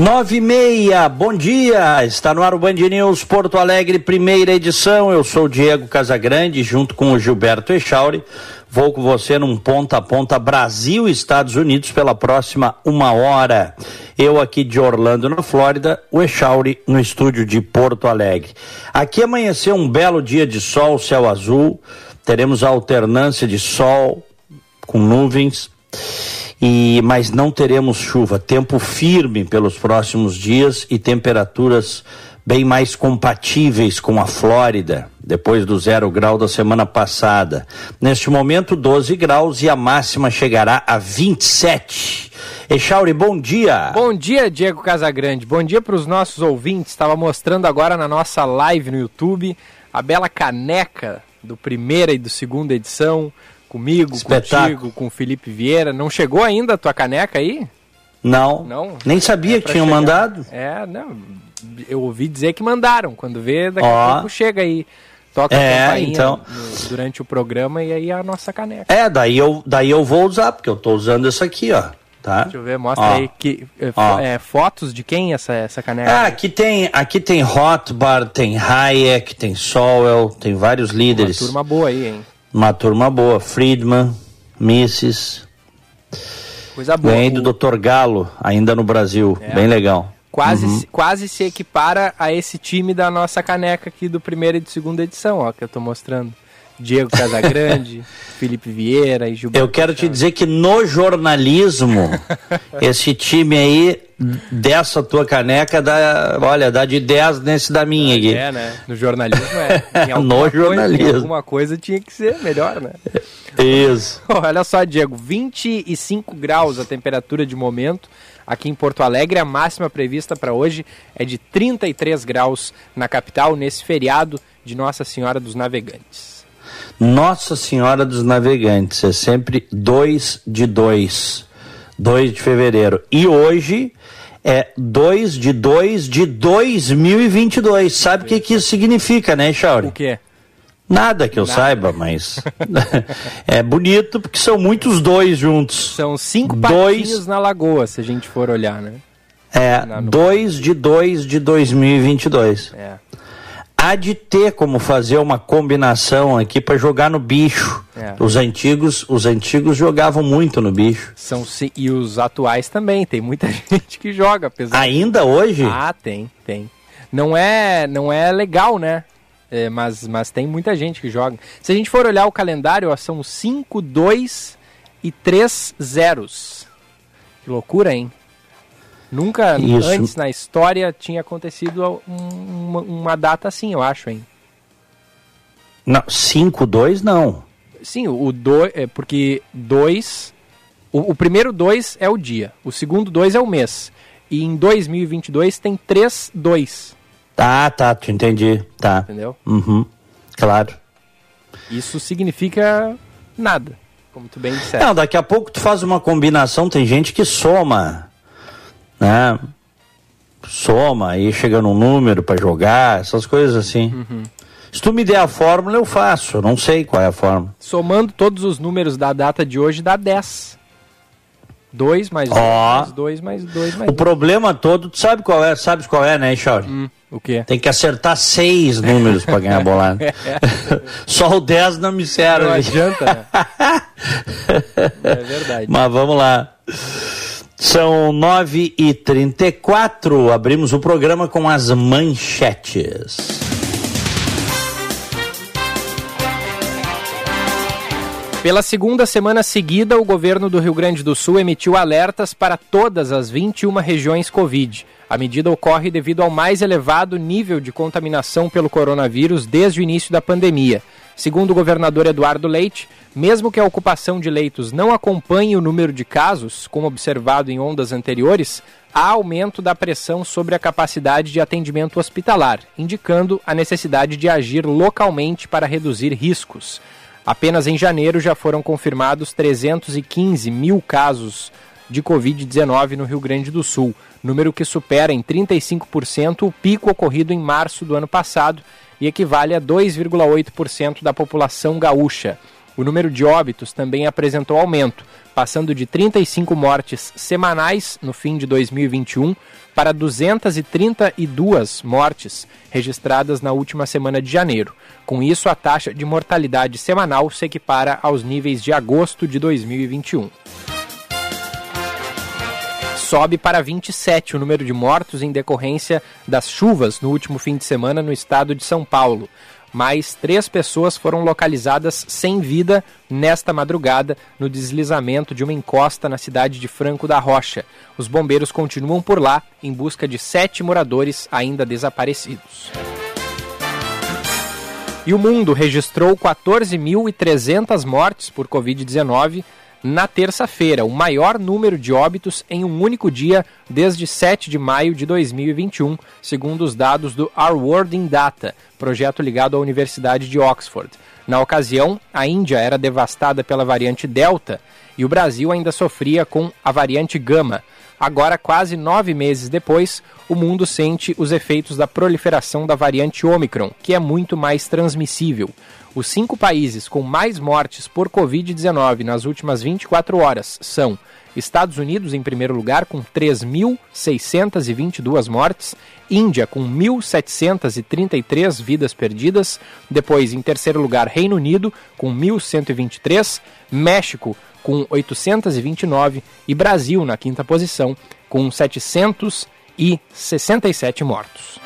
Nove e meia, bom dia, está no ar o Band News Porto Alegre, primeira edição, eu sou Diego Casagrande, junto com o Gilberto Echauri, vou com você num ponta a ponta Brasil e Estados Unidos pela próxima uma hora. Eu aqui de Orlando, na Flórida, o Echauri no estúdio de Porto Alegre. Aqui amanheceu um belo dia de sol, céu azul, teremos alternância de sol com nuvens e mas não teremos chuva. Tempo firme pelos próximos dias e temperaturas bem mais compatíveis com a Flórida, depois do zero grau da semana passada. Neste momento, 12 graus e a máxima chegará a 27. Echauri, bom dia. Bom dia, Diego Casagrande. Bom dia para os nossos ouvintes. Estava mostrando agora na nossa live no YouTube a bela caneca do primeira e do segunda edição comigo, Espetáculo. contigo, com o Felipe Vieira. Não chegou ainda a tua caneca aí? Não. Não? Nem sabia É que tinham chegar. mandado. É, não. Eu ouvi dizer que mandaram. Quando vê, daqui Ó. a pouco chega aí. Toca É, a campainha então. no- durante o programa e aí a nossa caneca. É, daí eu, daí eu vou usar, porque eu tô usando essa aqui, ó. Tá? Deixa eu ver, mostra Ó. aí que, é, é, fotos de quem essa, essa caneca? Ah, aqui tem, aqui tem Hotbar, tem Hayek, tem Sowell, tem vários Uma líderes. turma boa aí, hein? Uma turma boa. Friedman, Misses. Coisa boa. Ganhei do Dr. Galo, ainda no Brasil. É. Bem legal. Quase, Uhum. se- quase se equipara a esse time da nossa caneca aqui do primeira e de segunda edição, ó, que eu tô mostrando. Diego Casagrande, Felipe Vieira e Gilberto. Eu quero te dizer que no jornalismo, esse time aí, dessa tua caneca, dá, olha, dá de 10 nesse da minha aqui. É, né? No jornalismo é. Em No alguma coisa- jornalismo. em alguma coisa tinha que ser melhor, né? Isso. Olha só, Diego, 25 graus a temperatura de momento aqui em Porto Alegre. A máxima prevista para hoje é de 33 graus na capital, nesse feriado de Nossa Senhora dos Navegantes. Nossa Senhora dos Navegantes, é sempre 2 de 2. 2 de fevereiro. E hoje é 2 de 2 de 2022. Sabe o que, que isso significa, né, O Chauri? quê? Nada que eu Nada. saiba, mas é bonito porque são muitos dois juntos. São cinco Dois. patinhos na lagoa, se a gente for olhar, né? É Na- no- 2 de 2 de 2022. É. Há de ter como fazer uma combinação aqui para jogar no bicho. É. Os antigos, os antigos jogavam muito no bicho. São, e os atuais também, tem muita gente que joga, apesar Ainda hoje? Ah, tem, tem. Não é, não é legal, né? É, mas, mas tem muita gente que joga. Se a gente for olhar o calendário, ó, são 5, 2 e 3 zeros. Que loucura, hein? Nunca Isso. antes na história tinha acontecido um- uma, uma data assim, eu acho, hein? Não, 5-2 não. Sim, o 2, é porque 2, o, o primeiro 2 é o dia, o segundo 2 é o mês. E em 2022 tem 3 2, Tá, tá, te entendi. Tá. entendeu? Uhum. Claro. Isso significa nada, como tu bem disseste. Não, daqui a pouco tu faz uma combinação, tem gente que soma, né? Soma, aí chega num número para jogar, essas coisas assim. Se tu me der a fórmula, eu faço. Eu não sei qual é a fórmula. Somando todos os números da data de hoje dá 10. 2 mais 2 Ó. mais 2 mais 2 mais O 2. problema todo, tu sabe qual é? Sabes qual é, né, Chauri? Hum, o quê? Tem que acertar seis números para ganhar a bolada. Só o 10 não me Não serve. adianta, né? É verdade. Mas vamos lá. São 9h34. Abrimos o programa com as manchetes. Pela segunda semana seguida, o governo do Rio Grande do Sul emitiu alertas para todas as 21 regiões Covid. A medida ocorre devido ao mais elevado nível de contaminação pelo coronavírus desde o início da pandemia. Segundo o governador Eduardo Leite, mesmo que a ocupação de leitos não acompanhe o número de casos, como observado em ondas anteriores, há aumento da pressão sobre a capacidade de atendimento hospitalar, indicando a necessidade de agir localmente para reduzir riscos. Apenas em janeiro já foram confirmados 315 mil casos de Covid-19 no Rio Grande do Sul, número que supera em 35% o pico ocorrido em março do ano passado e equivale a 2,8% da população gaúcha. O número de óbitos também apresentou aumento, passando de 35 mortes semanais no fim de 2021 para 232 mortes registradas na última semana de janeiro. Com isso, a taxa de mortalidade semanal se equipara aos níveis de agosto de 2021 sobe para 27 o número de mortos em decorrência das chuvas no último fim de semana no estado de São Paulo. Mais três pessoas foram localizadas sem vida nesta madrugada no deslizamento de uma encosta na cidade de Franco da Rocha. Os bombeiros continuam por lá em busca de sete moradores ainda desaparecidos. E o mundo registrou 14.300 mortes por Covid-19 na terça-feira, o maior número de óbitos em um único dia desde 7 de maio de 2021, segundo os dados do Our World in Data, projeto ligado à Universidade de Oxford. Na ocasião, a Índia era devastada pela variante Delta e o Brasil ainda sofria com a variante Gama. Agora, quase nove meses depois, o mundo sente os efeitos da proliferação da variante Omicron, que é muito mais transmissível. Os cinco países com mais mortes por Covid-19 nas últimas 24 horas são Estados Unidos em primeiro lugar com 3.622 mortes, Índia com 1.733 vidas perdidas, depois em terceiro lugar Reino Unido com 1.123, México com 829 e Brasil na quinta posição com 767 mortos.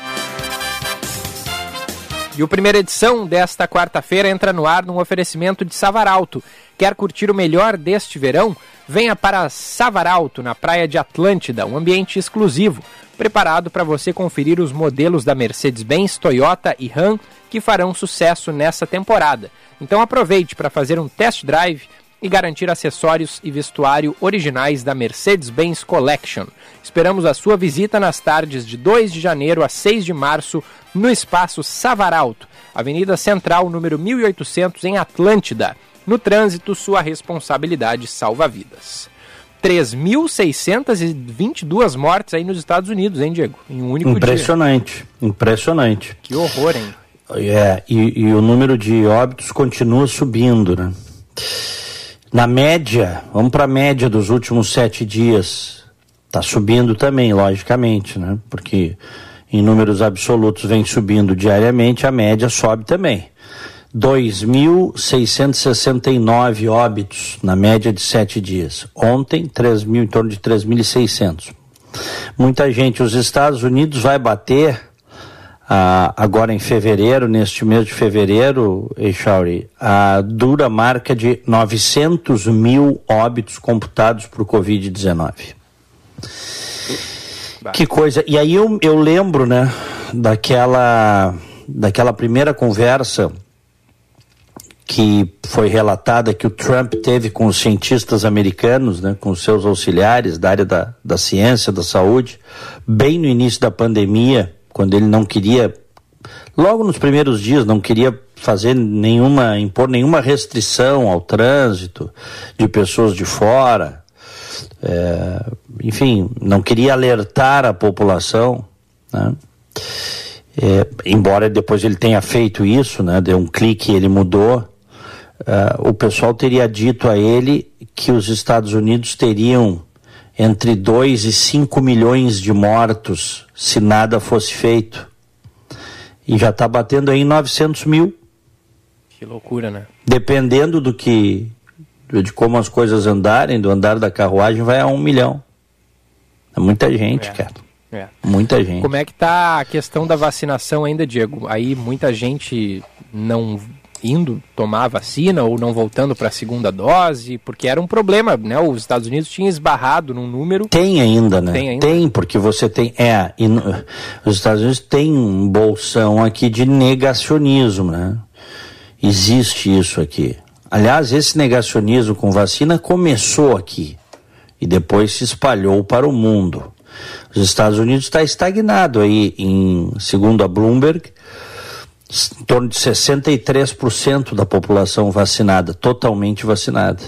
E o primeira edição desta quarta-feira entra no ar num oferecimento de Savaralto. Quer curtir o melhor deste verão? Venha para Savaralto, na praia de Atlântida, um ambiente exclusivo, preparado para você conferir os modelos da Mercedes-Benz, Toyota e Ram que farão sucesso nessa temporada. Então aproveite para fazer um test drive e garantir acessórios e vestuário originais da Mercedes-Benz Collection. Esperamos a sua visita nas tardes de 2 de janeiro a 6 de março no Espaço Savaralto, Avenida Central, número 1800, em Atlântida. No trânsito, sua responsabilidade salva vidas. 3.622 mortes aí nos Estados Unidos, hein, Diego? Em um único impressionante, dia. Impressionante, impressionante. Que horror, hein? É, e, e o número de óbitos continua subindo, né? Na média, vamos para a média dos últimos sete dias, está subindo também, logicamente, né? Porque em números absolutos vem subindo diariamente, a média sobe também. 2.669 óbitos na média de sete dias. Ontem, 3 mil, em torno de 3.600. Muita gente, os Estados Unidos vai bater ah, agora em fevereiro, neste mês de fevereiro, Echauri, a dura marca de 900 mil óbitos computados por Covid-19. Que coisa. E aí eu, eu lembro, né, daquela, daquela primeira conversa que foi relatada que o Trump teve com os cientistas americanos, né, com os seus auxiliares da área da, da ciência, da saúde, bem no início da pandemia, quando ele não queria, logo nos primeiros dias, não queria fazer nenhuma, impor nenhuma restrição ao trânsito de pessoas de fora, é, enfim, não queria alertar a população, né? É, embora depois ele tenha feito isso, né? Deu um clique e ele mudou. Uh, o pessoal teria dito a ele que os Estados Unidos teriam entre 2 e 5 milhões de mortos se nada fosse feito. E já está batendo aí em 900 mil. Que loucura, né? Dependendo do que de como as coisas andarem, do andar da carruagem, vai a um milhão. É muita gente, é. cara. É. Muita gente. Como é que tá a questão da vacinação ainda, Diego? Aí muita gente não indo tomar a vacina ou não voltando para a segunda dose, porque era um problema, né? Os Estados Unidos tinham esbarrado num número. Tem ainda, né? Tem, ainda. tem porque você tem. É, os Estados Unidos têm um bolsão aqui de negacionismo, né? Existe isso aqui. Aliás, esse negacionismo com vacina começou aqui e depois se espalhou para o mundo. Os Estados Unidos está estagnado aí, em, segundo a Bloomberg, em torno de 63% da população vacinada, totalmente vacinada.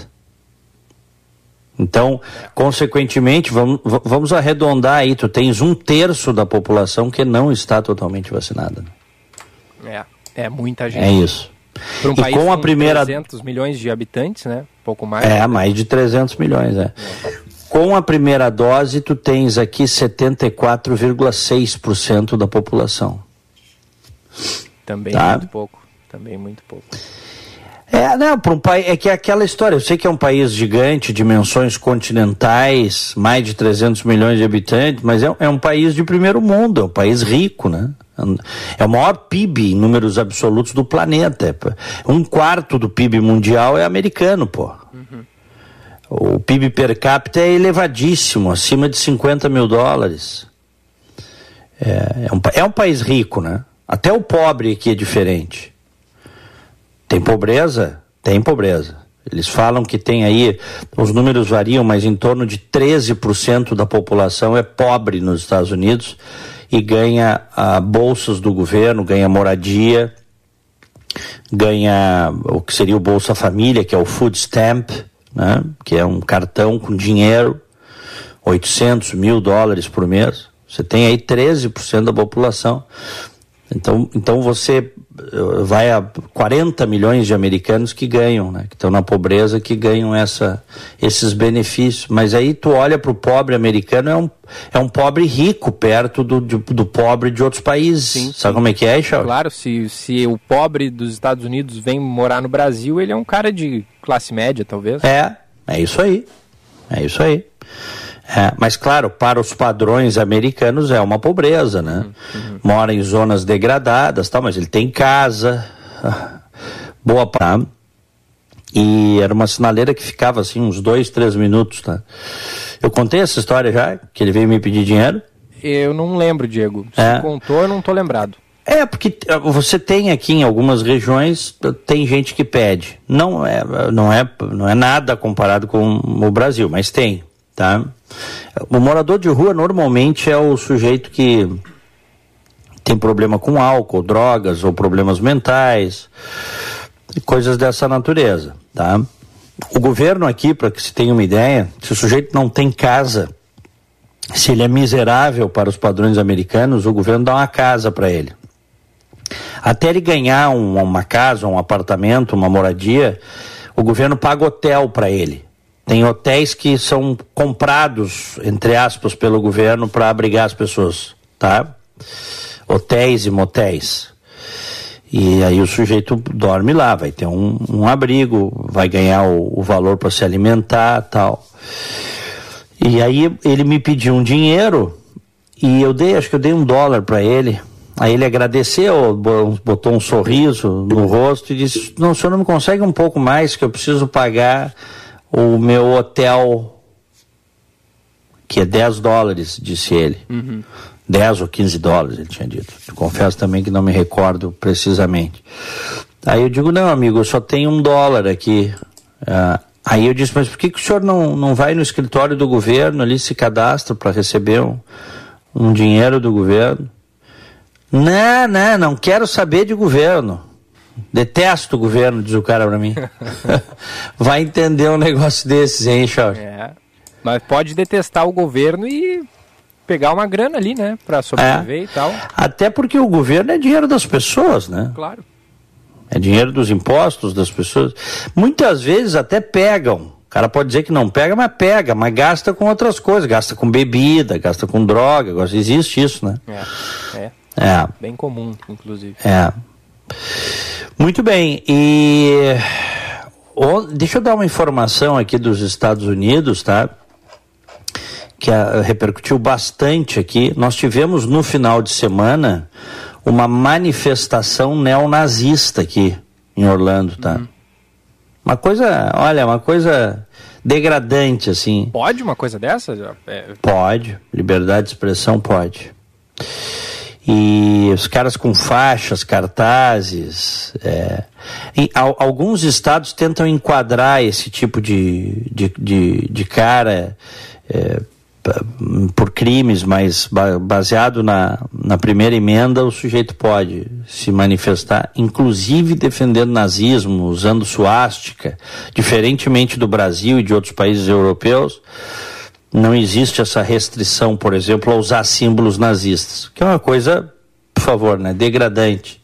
Então, consequentemente, vamos, vamos arredondar aí, tu tens um terço da população que não está totalmente vacinada. É, é muita gente. É isso. Para um e país com a primeira 300 milhões de habitantes, né? Pouco mais. É, mais de 300 milhões, é. Com a primeira dose, tu tens aqui 74,6% da população. Também tá? muito pouco. Também muito pouco. É, não, para um país. É que é aquela história, eu sei que é um país gigante, dimensões continentais, mais de 300 milhões de habitantes, mas é, é um país de primeiro mundo, é um país rico, né? É o maior PIB em números absolutos do planeta. Um quarto do PIB mundial é americano, pô. Uhum. O PIB per capita é elevadíssimo, acima de 50 mil dólares. É, é, um, é um país rico, né? Até o pobre aqui é diferente. Tem pobreza? Tem pobreza. Eles falam que tem aí, os números variam, mas em torno de 13% da população é pobre nos Estados Unidos e ganha ah, bolsas do governo, ganha moradia, ganha o que seria o Bolsa Família, que é o Food Stamp, né? que é um cartão com dinheiro, 800 mil dólares por mês. Você tem aí 13% da população. Então, então você eh, vai a 40 milhões de americanos que ganham, né? que estão na pobreza, que ganham essa, esses benefícios. Mas aí tu olha para o pobre americano, é um, é um pobre rico perto do, do, do pobre de outros países. Sim, Sabe sim. como é que é, Charles? Claro, se, se o pobre dos Estados Unidos vem morar no Brasil, ele é um cara de classe média, talvez. É, é isso aí. É isso aí. É, mas claro, para os padrões americanos é uma pobreza, né? Uhum. Mora em zonas degradadas, tal, mas ele tem casa, boa pra... E era uma sinaleira que ficava assim uns dois, três minutos, tá? Eu contei essa história já, que ele veio me pedir dinheiro? Eu não lembro, Diego. Se é. contou, eu não tô lembrado. É, porque eh, você tem aqui em algumas regiões, tem gente que pede. Não é, não é, não é nada comparado com o Brasil, mas tem, tá? O morador de rua normalmente é o sujeito que tem problema com álcool, drogas ou problemas mentais, coisas dessa natureza, tá? O governo aqui, para que se tenha uma ideia, se o sujeito não tem casa, se ele é miserável para os padrões americanos, o governo dá uma casa para ele. Até ele ganhar um, uma casa, um apartamento, uma moradia, o governo paga hotel para ele. Tem hotéis que são comprados, entre aspas, pelo governo para abrigar as pessoas, tá? Hotéis e motéis. E aí o sujeito dorme lá, vai ter um, um abrigo, vai ganhar o, o valor para se alimentar tal. E aí ele me pediu um dinheiro e eu dei, acho que eu dei um dólar para ele. Aí ele agradeceu, botou um sorriso no rosto e disse: Não, o senhor não me consegue um pouco mais que eu preciso pagar o meu hotel, que é 10 dólares, disse ele. Uhum. 10 ou 15 dólares, ele tinha dito. Eu confesso também que não me recordo precisamente. Aí eu digo, não, amigo, eu só tenho um dólar aqui. Uh, aí eu disse, mas por que, que o senhor não, não vai no escritório do governo ali, se cadastra para receber um, um dinheiro do governo? Não, não, não quero saber de governo. Detesto o governo, diz o cara pra mim. Vai entender um negócio desses, hein, Charles? É. Mas pode detestar o governo e pegar uma grana ali, né? Pra sobreviver é. e tal. Até porque o governo é dinheiro das pessoas, né? Claro. É dinheiro dos impostos das pessoas. Muitas vezes até pegam. O cara pode dizer que não pega, mas pega, mas gasta com outras coisas, gasta com bebida, gasta com droga, existe isso, né? É, é. É. Bem comum, inclusive. É. Muito bem, e deixa eu dar uma informação aqui dos Estados Unidos, tá? Que a, repercutiu bastante aqui. Nós tivemos no final de semana uma manifestação neonazista aqui em Orlando, tá? Uhum. Uma coisa, olha, uma coisa degradante, assim. Pode uma coisa dessa? É... Pode, liberdade de expressão pode. E os caras com faixas, cartazes. É, alguns estados tentam enquadrar esse tipo de, de, de, de cara é, por crimes, mas baseado na, na primeira emenda, o sujeito pode se manifestar, inclusive defendendo nazismo, usando suástica, diferentemente do Brasil e de outros países europeus não existe essa restrição, por exemplo, a usar símbolos nazistas, que é uma coisa, por favor, né, degradante.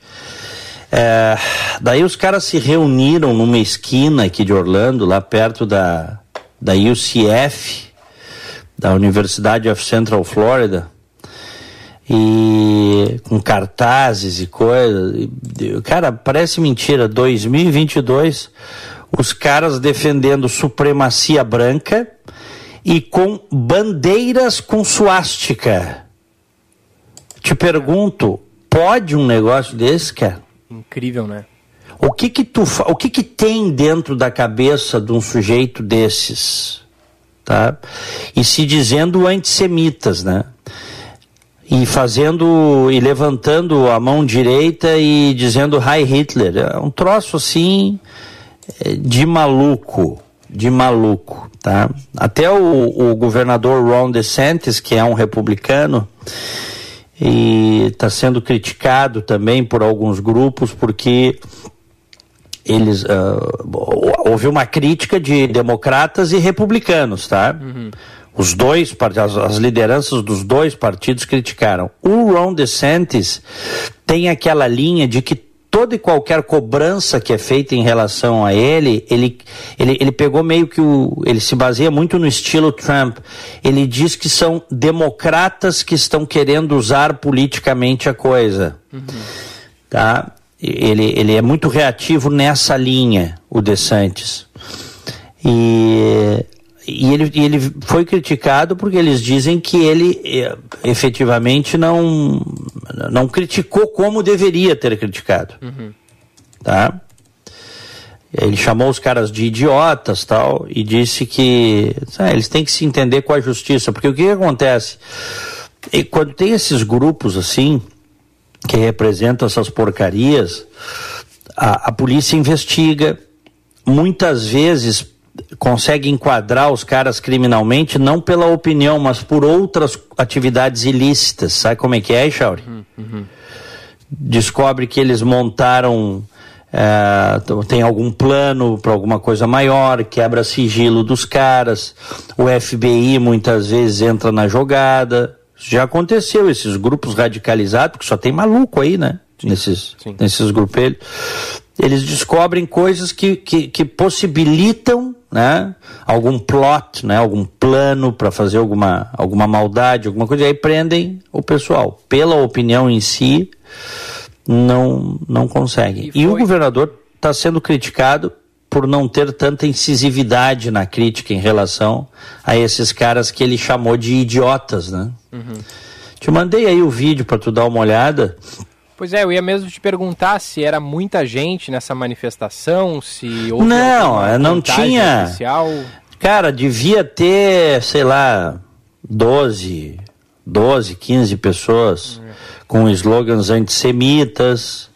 É, daí os caras se reuniram numa esquina aqui de Orlando, lá perto da, da UCF, da Universidade of Central Florida, e com cartazes e coisas. Cara, parece mentira. 2022, os caras defendendo supremacia branca e com bandeiras com suástica. Te pergunto, pode um negócio desse, cara? Incrível, né? O que que tu, o que que tem dentro da cabeça de um sujeito desses, tá? E se dizendo antissemitas, né? E fazendo e levantando a mão direita e dizendo Hi Hitler, é um troço assim é, de maluco, de maluco, tá? Até o, o governador Ron DeSantis, que é um republicano, e está sendo criticado também por alguns grupos porque eles uh, houve uma crítica de democratas e republicanos, tá? Uhum. Os dois, as, as lideranças dos dois partidos criticaram. O Ron DeSantis tem aquela linha de que toda e qualquer cobrança que é feita em relação a ele, ele, ele, ele pegou meio que o. Ele se baseia muito no estilo Trump. Ele diz que são democratas que estão querendo usar politicamente a coisa. Uhum. Tá? Ele, ele é muito reativo nessa linha, o DeSantis. E e ele, e ele foi criticado porque eles dizem que ele eh, efetivamente não, não criticou como deveria ter criticado. Uhum. Tá? Ele chamou os caras de idiotas tal e disse que ah, eles têm que se entender com a justiça, porque o que, que acontece? E quando tem esses grupos assim, que representam essas porcarias, a, a polícia investiga, muitas vezes consegue enquadrar os caras criminalmente não pela opinião, mas por outras atividades ilícitas. Sabe como é que é, Chauri? Uhum, uhum. Descobre que eles montaram. É, tem algum plano para alguma coisa maior, quebra sigilo dos caras, o FBI muitas vezes entra na jogada. Já aconteceu esses grupos radicalizados, porque só tem maluco aí, né? Nesses, sim. nesses grupelhos. Eles descobrem coisas que, que, que possibilitam né? Algum plot, né? Algum plano para fazer alguma, alguma maldade, alguma coisa, e aí prendem o pessoal. Pela opinião em si, não, não conseguem. E, e o governador está sendo criticado por não ter tanta incisividade na crítica em relação a esses caras que ele chamou de idiotas, né? Uhum. Te mandei aí o vídeo para tu dar uma olhada. Pois é, eu ia mesmo te perguntar se era muita gente nessa manifestação, se houve Não, não tinha. Especial. Cara, devia ter, sei lá, 12, 12, 15 pessoas é. com slogans antissemitas.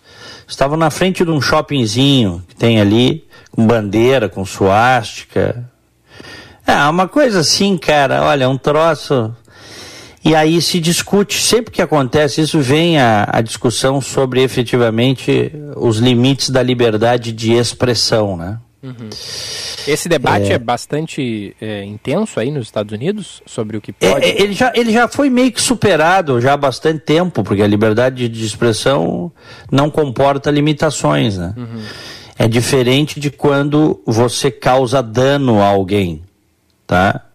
Estavam na frente de um shoppingzinho que tem ali, com bandeira, com suástica. É, uma coisa assim, cara, olha, um troço e aí se discute, sempre que acontece isso, vem a, a discussão sobre efetivamente os limites da liberdade de expressão, né? Uhum. Esse debate é, é bastante é, intenso aí nos Estados Unidos sobre o que pode. É, ele, já, ele já foi meio que superado já há bastante tempo, porque a liberdade de expressão não comporta limitações, né? Uhum. É diferente de quando você causa dano a alguém, tá?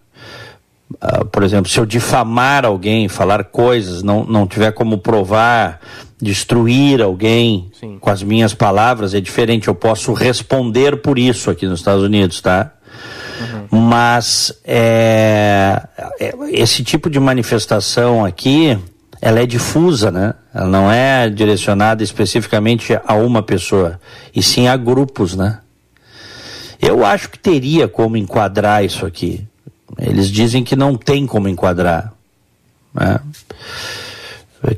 Uh, por exemplo, se eu difamar alguém, falar coisas, não, não tiver como provar, destruir alguém Sim. com as minhas palavras, é diferente. Eu posso responder por isso aqui nos Estados Unidos, tá? Uhum. Mas é, é, esse tipo de manifestação aqui, ela é difusa, né? Ela não é direcionada especificamente a uma pessoa, e sim a grupos, né? Eu acho que teria como enquadrar isso aqui. Eles dizem que não tem como enquadrar. Né?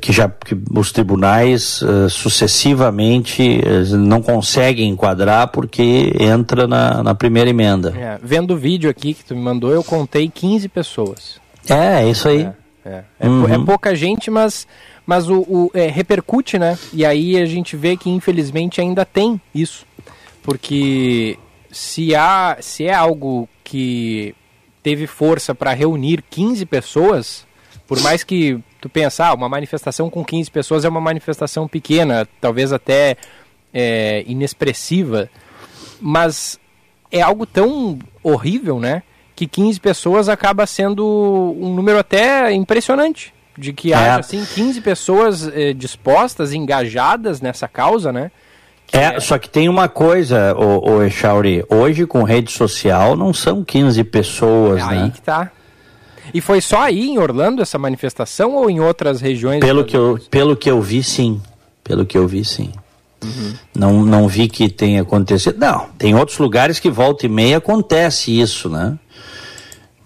Que já que os tribunais uh, sucessivamente uh, não conseguem enquadrar porque entra na, na primeira emenda. É, vendo o vídeo aqui que tu me mandou, eu contei 15 pessoas. É, é isso aí. É, é. É, uhum. é pouca gente, mas, mas o, o é, repercute, né? E aí a gente vê que infelizmente ainda tem isso. Porque se, há, se é algo que teve força para reunir 15 pessoas, por mais que tu pensar, ah, uma manifestação com 15 pessoas é uma manifestação pequena, talvez até é, inexpressiva, mas é algo tão horrível, né? Que 15 pessoas acaba sendo um número até impressionante. De que é. haja, assim, 15 pessoas eh, dispostas, engajadas nessa causa, né? É, é, só que tem uma coisa, o, o Echauri, hoje com rede social não são 15 pessoas, é né? Aí que tá. E foi só aí em Orlando essa manifestação ou em outras regiões? Pelo que eu, pelo que eu vi, sim. Pelo que eu vi, sim. Uhum. Não, não vi que tenha acontecido. Não, tem outros lugares que volta e meia acontece isso, né?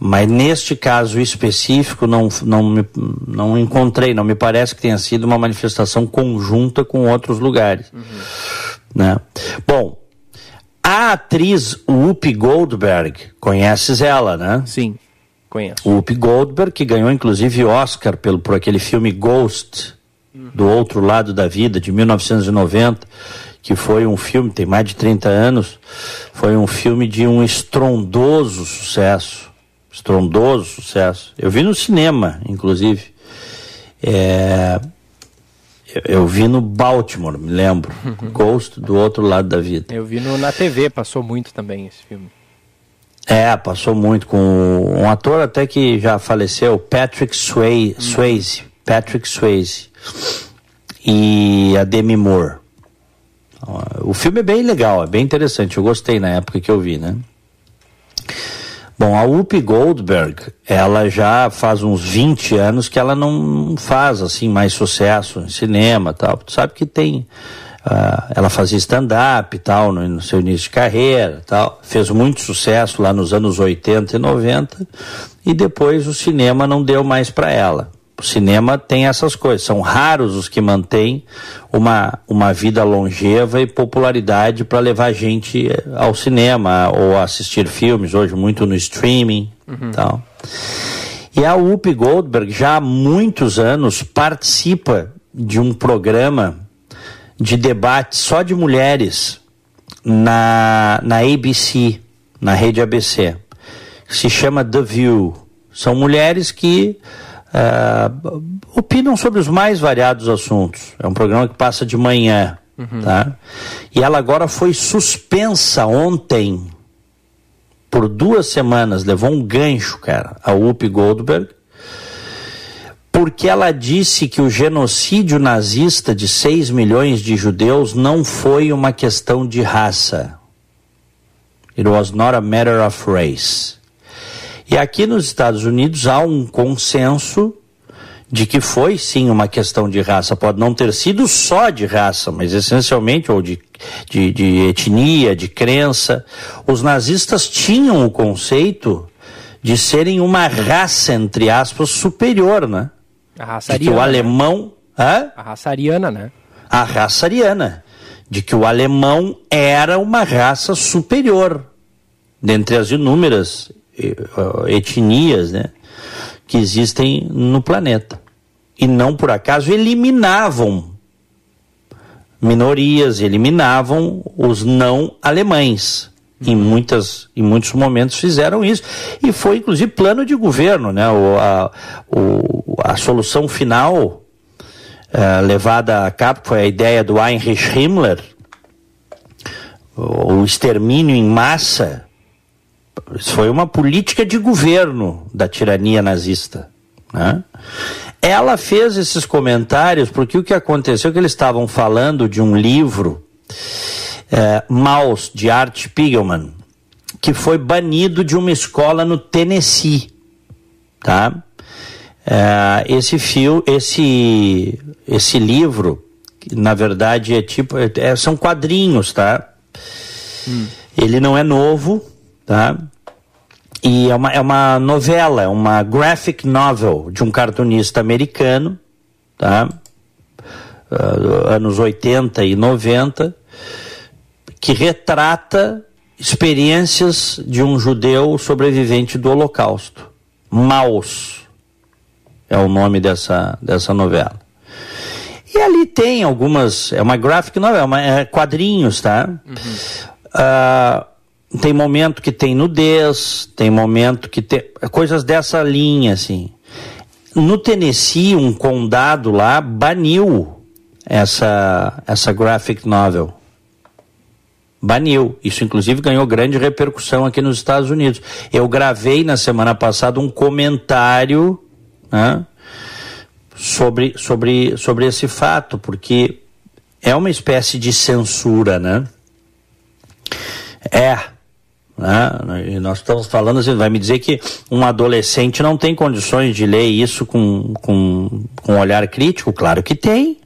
Mas neste caso específico não, não, me, não encontrei, não me parece que tenha sido uma manifestação conjunta com outros lugares. Uhum. Né? Bom, a atriz Whoopi Goldberg, conheces ela, né? Sim, conheço. Whoopi Goldberg, que ganhou inclusive Oscar pelo, por aquele filme Ghost, uhum. do outro lado da vida, de 1990, que foi um filme, tem mais de 30 anos, foi um filme de um estrondoso sucesso. Estrondoso sucesso. Eu vi no cinema, inclusive. É, eu vi no Baltimore, me lembro. Uhum. Ghost do outro lado da vida. Eu vi no, na TV, passou muito também esse filme. É, passou muito com um ator até que já faleceu, Patrick Sway, hum. Swayze. Patrick Swayze. E a Demi Moore. O filme é bem legal, é bem interessante. Eu gostei na época que eu vi, né? Bom, a Whoopi Goldberg, ela já faz uns 20 anos que ela não faz assim mais sucesso em cinema tal. Tu sabe que tem. Uh, ela fazia stand-up tal no, no, seu início de carreira tal. Fez muito sucesso lá nos anos 80 e 90 e depois o cinema não deu mais para ela. O cinema tem essas coisas, são raros os que mantêm uma, uma vida longeva e popularidade para levar gente eh, ao cinema ou assistir filmes, hoje muito no streaming uhum. tal. E a Whoopi Goldberg já há muitos anos participa de um programa de debate só de mulheres na, na ABC, na rede ABC. Se chama The View. São mulheres que uh, opinam sobre os mais variados assuntos. É um programa que passa de manhã. Uhum. Tá? E ela agora foi suspensa ontem por duas semanas, levou um gancho, cara, a Whoopi Goldberg, porque ela disse que o genocídio nazista de 6 milhões de judeus não foi uma questão de raça. It was not a matter of race. E aqui nos Estados Unidos há um consenso de que foi sim uma questão de raça. Pode não ter sido só de raça, mas essencialmente, ou de, de, de etnia, de crença. Os nazistas tinham o conceito de serem uma raça, entre aspas, superior, né? A raça ariana. De que o alemão. Hã? A raça ariana, né? A raça ariana. De que o alemão era uma raça superior. Dentre as inúmeras etnias né, que existem no planeta. E não por acaso eliminavam minorias, eliminavam os não alemães. Em, muitas, em muitos momentos fizeram isso. E foi inclusive plano de governo. Né? O, a, o, a solução final uh, levada a cabo foi a ideia do Heinrich Himmler, o extermínio em massa isso foi uma política de governo da tirania nazista. Né? Ela fez esses comentários porque o que aconteceu é que eles estavam falando de um livro, é, Maus, de Art Spiegelman, que foi banido de uma escola no Tennessee. Tá? É, esse, fio, esse, esse livro, na verdade, é tipo. É, são quadrinhos, tá? Hum. Ele não é novo, tá? E é uma, é uma novela, é uma graphic novel de um cartunista americano, tá? Uh, anos 80 e 90, que retrata experiências de um judeu sobrevivente do Holocausto. Maus é o nome dessa, dessa novela. E ali tem algumas, é uma graphic novel, é, uma, é quadrinhos, tá? Uhum. Uh, tem momento que tem nudez, tem momento que tem coisas dessa linha assim. No Tennessee, um condado lá baniu essa essa graphic novel. baniu. Isso, inclusive, ganhou grande repercussão aqui nos Estados Unidos. Eu gravei na semana passada um comentário né, sobre, sobre, sobre esse fato, porque é uma espécie de censura, né? É. Né? E nós estamos falando assim, vai me dizer que um adolescente não tem condições de ler isso com, com, com um olhar crítico? Claro que tem.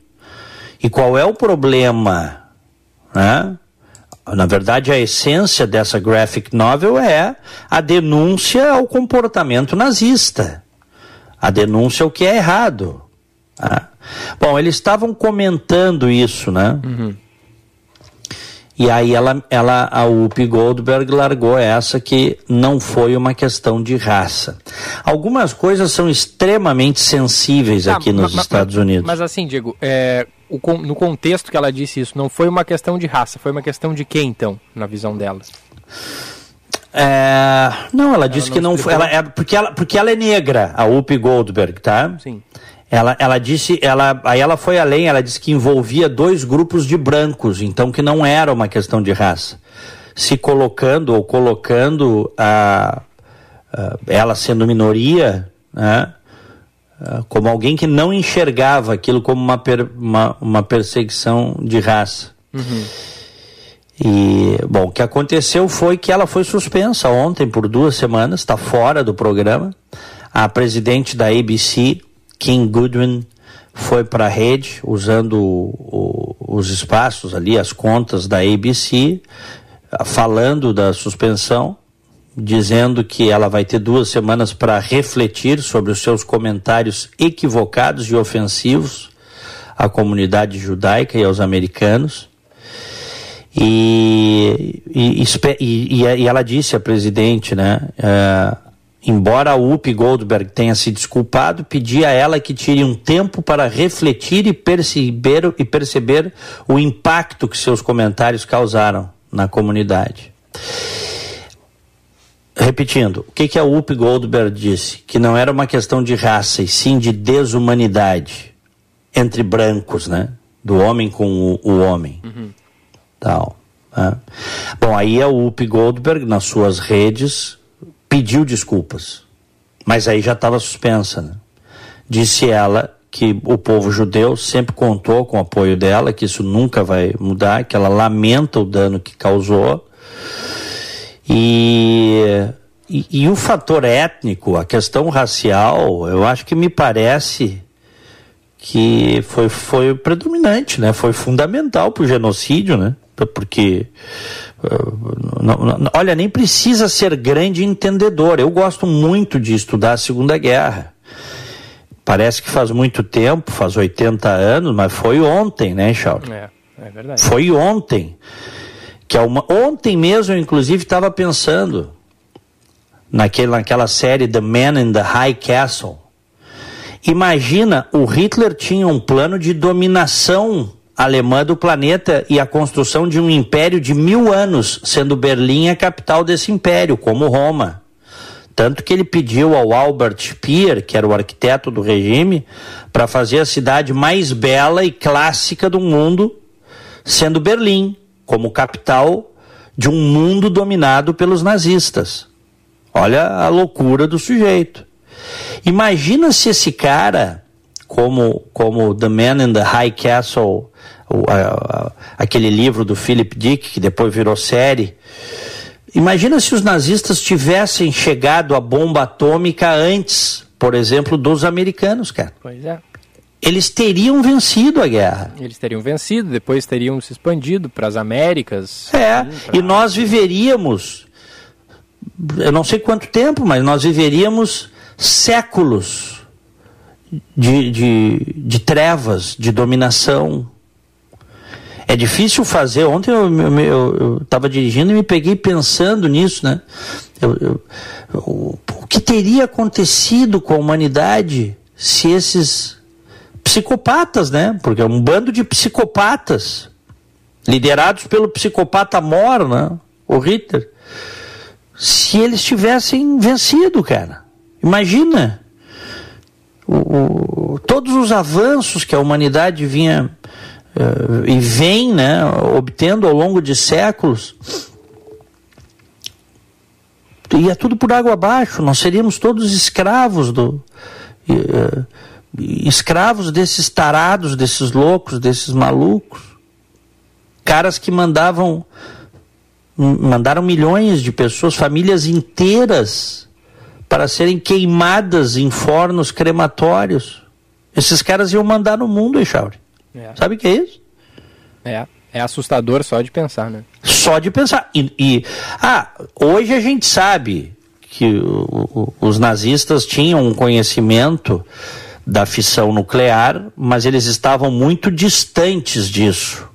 E qual é o problema? Né? Na verdade, a essência dessa graphic novel é a denúncia ao comportamento nazista. A denúncia ao que é errado. Tá? Bom, eles estavam comentando isso, né? Uhum. E aí ela, ela, a Whoopi Goldberg largou essa que não foi uma questão de raça. Algumas coisas são extremamente sensíveis tá, aqui nos Estados Unidos. Mas assim, Diego, é, o, no contexto que ela disse isso, não foi uma questão de raça, foi uma questão de quê então, na visão dela? É, não, ela, ela disse não que não foi. Ela, é, porque, ela, porque ela é negra, a Whoopi Goldberg, tá? Sim. Ela, ela disse, ela, aí ela foi além, ela disse que envolvia dois grupos de brancos, então que não era uma questão de raça. Se colocando ou colocando a, a ela sendo minoria, né, como alguém que não enxergava aquilo como uma, per, uma, uma perseguição de raça. Uhum. E, bom, o que aconteceu foi que ela foi suspensa ontem por duas semanas, está fora do programa. A presidente da ABC Kim Goodwin foi para a rede usando o, o, os espaços ali, as contas da ABC, falando da suspensão, dizendo que ela vai ter duas semanas para refletir sobre os seus comentários equivocados e ofensivos à comunidade judaica e aos americanos. E, e, e, e ela disse a presidente, né? Uh, embora a Whoopi Goldberg tenha se desculpado, pedi a ela que tire um tempo para refletir e perceber, e perceber o impacto que seus comentários causaram na comunidade. Repetindo, o que, que a Whoopi Goldberg disse? Que não era uma questão de raça, e sim de desumanidade entre brancos, né? Do homem com o, o homem. Uhum. Tal. Né? Bom, aí a Whoopi Goldberg, nas suas redes, pediu desculpas, mas aí já estava suspensa. Né? Disse ela que o povo judeu sempre contou com o apoio dela, que isso nunca vai mudar, que ela lamenta o dano que causou. E, e, e o fator étnico, a questão racial, eu acho que me parece que foi, foi predominante, né? Foi fundamental para o genocídio, né? Porque não, não, olha, nem precisa ser grande entendedor. Eu gosto muito de estudar a Segunda Guerra. Parece que faz muito tempo, faz 80 anos, mas foi ontem, né, Charles? É, é verdade. Foi ontem. Que é uma, ontem mesmo, eu, inclusive, estava pensando naquele, naquela série The Man in the High Castle. Imagina, o Hitler tinha um plano de dominação alemã do planeta e a construção de um império de mil anos, sendo Berlim a capital desse império, como Roma. Tanto que ele pediu ao Albert Speer, que era o arquiteto do regime, para fazer a cidade mais bela e clássica do mundo, sendo Berlim, como capital de um mundo dominado pelos nazistas. Olha a loucura do sujeito. Imagina se esse cara, como, como The Man in the High Castle o, a, a, aquele livro do Philip Dick, que depois virou série. Imagina se os nazistas tivessem chegado à bomba atômica antes, por exemplo, dos americanos, cara. Pois é. Eles teriam vencido a guerra. Eles teriam vencido, depois teriam se expandido para as Américas. É, pra... e nós viveríamos, eu não sei quanto tempo, mas nós viveríamos séculos de, de, de trevas, de dominação, é difícil fazer. Ontem eu estava dirigindo e me peguei pensando nisso, né? Eu, eu, o, que teria acontecido com a humanidade se esses psicopatas, né? Porque é um bando de psicopatas, liderados pelo psicopata Mor, né? O Ritter. Se eles tivessem vencido, cara. Imagina o, o, todos os avanços que a humanidade vinha uh, e vem, né, obtendo ao longo de séculos, ia tudo por água abaixo, nós seríamos todos escravos do. Uh, escravos desses tarados, desses loucos, desses malucos. Caras que mandavam mandaram milhões de pessoas, famílias inteiras, para serem queimadas em fornos crematórios. Esses caras iam mandar no mundo, Echauri. É. Sabe o que é isso? É, é assustador só de pensar, né? Só de pensar. E, e ah, hoje a gente sabe que o, o, os nazistas tinham um conhecimento da fissão nuclear, mas eles estavam muito distantes disso,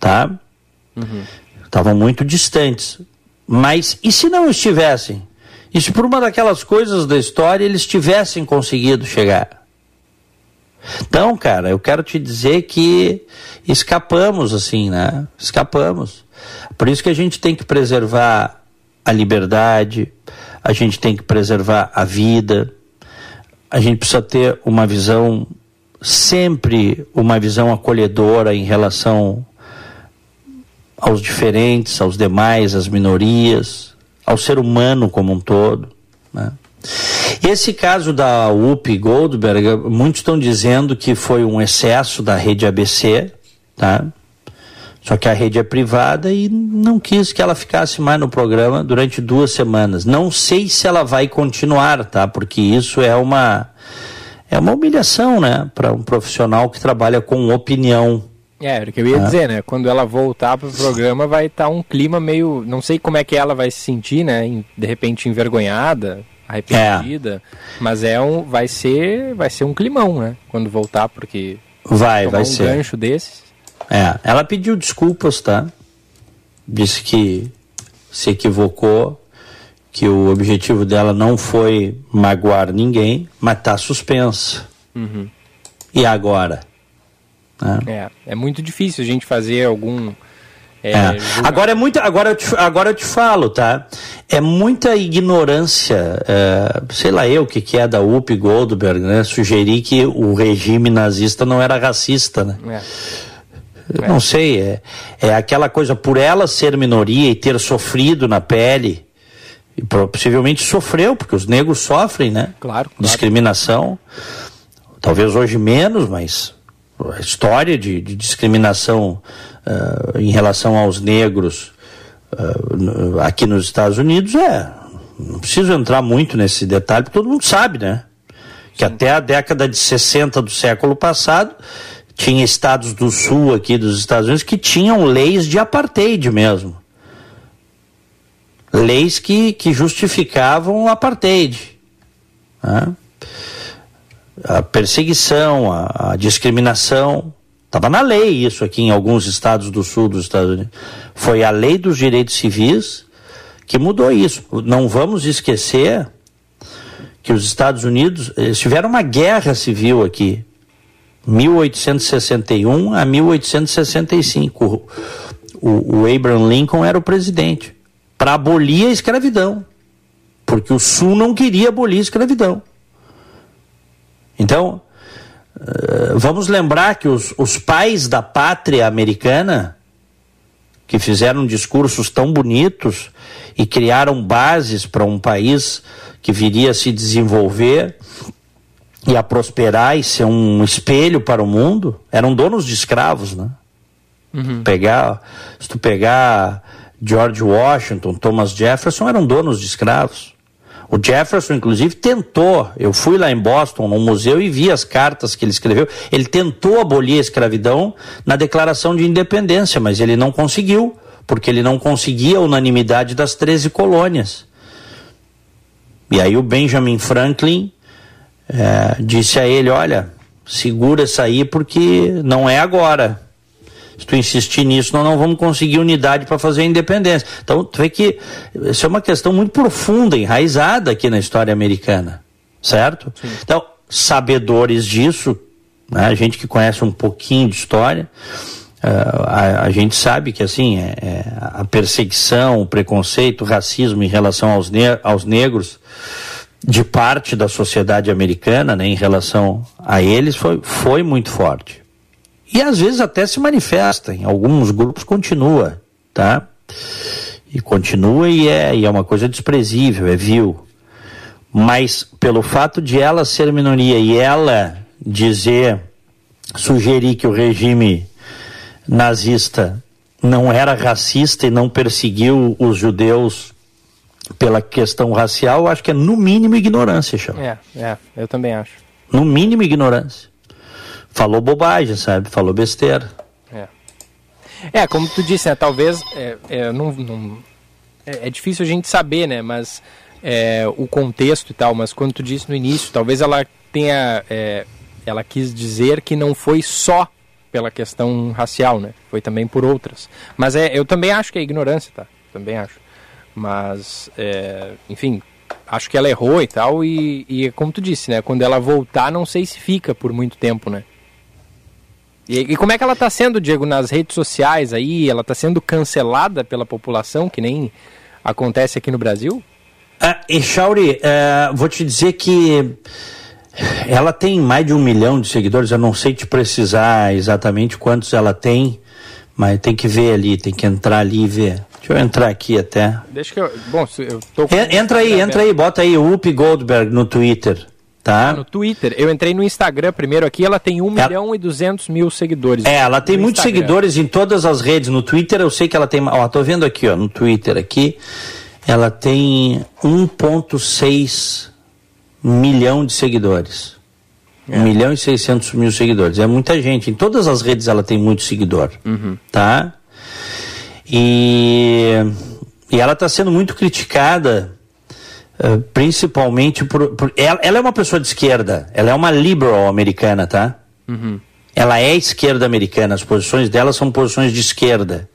tá? Uhum. Estavam muito distantes. Mas e se não estivessem? E se por uma daquelas coisas da história eles tivessem conseguido chegar? Então, cara, eu quero te dizer que escapamos, assim, né? Escapamos. Por isso que a gente tem que preservar a liberdade, a gente tem que preservar a vida, a gente precisa ter uma visão, sempre uma visão acolhedora em relação aos diferentes, aos demais, às minorias, ao ser humano como um todo. Né? Esse caso da UP Goldberg, muitos estão dizendo que foi um excesso da rede ABC, tá? Só que a rede é privada e não quis que ela ficasse mais no programa durante duas semanas. Não sei se ela vai continuar, tá? Porque isso é uma é uma humilhação, né, para um profissional que trabalha com opinião. É, era o que eu ia é. dizer, né? Quando ela voltar para o programa vai estar tá um clima meio, não sei como é que ela vai se sentir, né? De repente envergonhada, arrependida, é. mas é um, vai ser, vai ser um climão, né? Quando voltar, porque vai, vai um ser. gancho desses. É, ela pediu desculpas, tá? Disse que se equivocou, que o objetivo dela não foi magoar ninguém, mas tá suspensa. Uhum. E agora? É, é muito difícil a gente fazer algum é, é. Agora é muita, agora eu, te, agora eu te falo, tá? É muita ignorância, é, sei lá eu o que, que é da UP Goldberg, né? Sugerir que o regime nazista não era racista, né? É. Não sei, é, é aquela coisa por ela ser minoria e ter sofrido na pele, e possivelmente sofreu, porque os negros sofrem, né? Claro. claro. Discriminação. Talvez hoje menos, mas história de, de discriminação uh, em relação aos negros uh, aqui nos Estados Unidos é. Não preciso entrar muito nesse detalhe, porque todo mundo sabe, né? Que Sim. até a década de 60 do século passado tinha estados do sul aqui dos Estados Unidos que tinham leis de apartheid mesmo. Leis que, que justificavam o apartheid. Né? A perseguição, a, a discriminação. Estava na lei isso aqui em alguns estados do sul dos Estados Unidos. Foi a lei dos direitos civis que mudou isso. Não vamos esquecer que os Estados Unidos tiveram uma guerra civil aqui, 1861 a 1865. O, o Abraham Lincoln era o presidente para abolir a escravidão, porque o Sul não queria abolir a escravidão. Então, eh, vamos lembrar que os, os pais da pátria americana, que fizeram discursos tão bonitos e criaram bases para um país que viria a se desenvolver e a prosperar e ser um espelho para o mundo, eram donos de escravos, né? Uhum. Pegar, se tu pegar George Washington, Thomas Jefferson, eram donos de escravos. O Jefferson, inclusive, tentou. Eu fui lá em Boston, no museu, e vi as cartas que ele escreveu. Ele tentou abolir a escravidão na Declaração de Independência, mas ele não conseguiu, porque ele não conseguia a unanimidade das 13 colônias. E aí o Benjamin Franklin é, disse a ele: Olha, segura essa aí porque não é agora se tu insistir nisso, nós não vamos conseguir unidade para fazer a independência. Então, tu vê que isso é uma questão muito profunda, enraizada aqui na história americana, certo? Sim. Então, sabedores disso, né, a gente que conhece um pouquinho de história, uh, a, a, gente sabe que assim é, é, a perseguição, o preconceito, o racismo em relação aos, ne aos negros de parte da sociedade americana, né, em relação a eles, foi, foi muito forte. E às vezes até se manifesta, em alguns grupos continua, tá? E continua e é, e é uma coisa desprezível, é vil. Mas pelo fato de ela ser minoria e ela dizer, sugerir que o regime nazista não era racista e não perseguiu os judeus pela questão racial, acho que é no mínimo ignorância, chama. É, é, eu também acho. No mínimo ignorância. Falou bobagem, sabe? Falou besteira. É, é como tu disse, né? Talvez é, é, não, não é, é, difícil a gente saber, né? Mas é, o contexto e tal. Mas quando tu disse no início, talvez ela tenha, é, ela quis dizer que não foi só pela questão racial, né? Foi também por outras. Mas é, eu também acho que é ignorância, tá? Também acho. Mas, é, enfim, acho que ela errou e tal. E, e como tu disse, né? Quando ela voltar, não sei se fica por muito tempo, né? E, e, como é que ela está sendo, Diego, nas redes sociais aí? Ela está sendo cancelada pela população, que nem acontece aqui no Brasil? Ah, e Chauri, uh, vou te dizer que ela tem mais de um milhão de seguidores, eu não sei te precisar exatamente quantos ela tem, mas tem que ver ali, tem que entrar ali e ver. Deixa eu entrar aqui até. Deixa que eu. Bom, eu tô Entra aí, entra aí, bota aí o Up Goldberg no Twitter. Tá? Ah, no Twitter. Eu entrei no Instagram primeiro aqui, ela tem 1 é. milhão e 200 mil seguidores. É, ela tem muitos Instagram. seguidores em todas as redes. No Twitter eu sei que ela tem. Ó, tô vendo aqui, ó, no Twitter aqui. Ela tem 1,6 milhão de seguidores. É. 1 milhão e 600 mil seguidores. É muita gente. Em todas as redes ela tem muito seguidor. Uhum. Tá? E, e ela está sendo muito criticada eh, principalmente por, por ela, ela, é uma pessoa de esquerda, ela é uma liberal americana, tá? Uhum. Ela é esquerda americana, as posições dela são posições de esquerda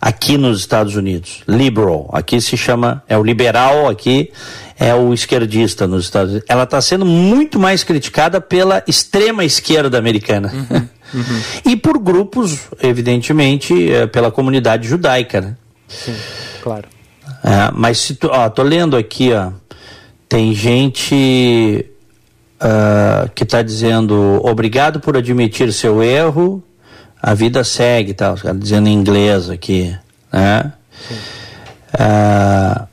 aqui nos Estados Unidos. Liberal, aqui se chama, é o liberal, aqui é o esquerdista nos Estados Unidos. Ela está sendo muito mais criticada pela extrema esquerda americana. Uhum. Uhum. e por grupos, evidentemente, é, pela comunidade judaica, né? Sim, claro. É, mas se tu, ó, tô lendo aqui, ó. Tem gente uh, que está dizendo obrigado por admitir seu erro, a vida segue, tá? Os dizendo em inglês aqui, né? Uh,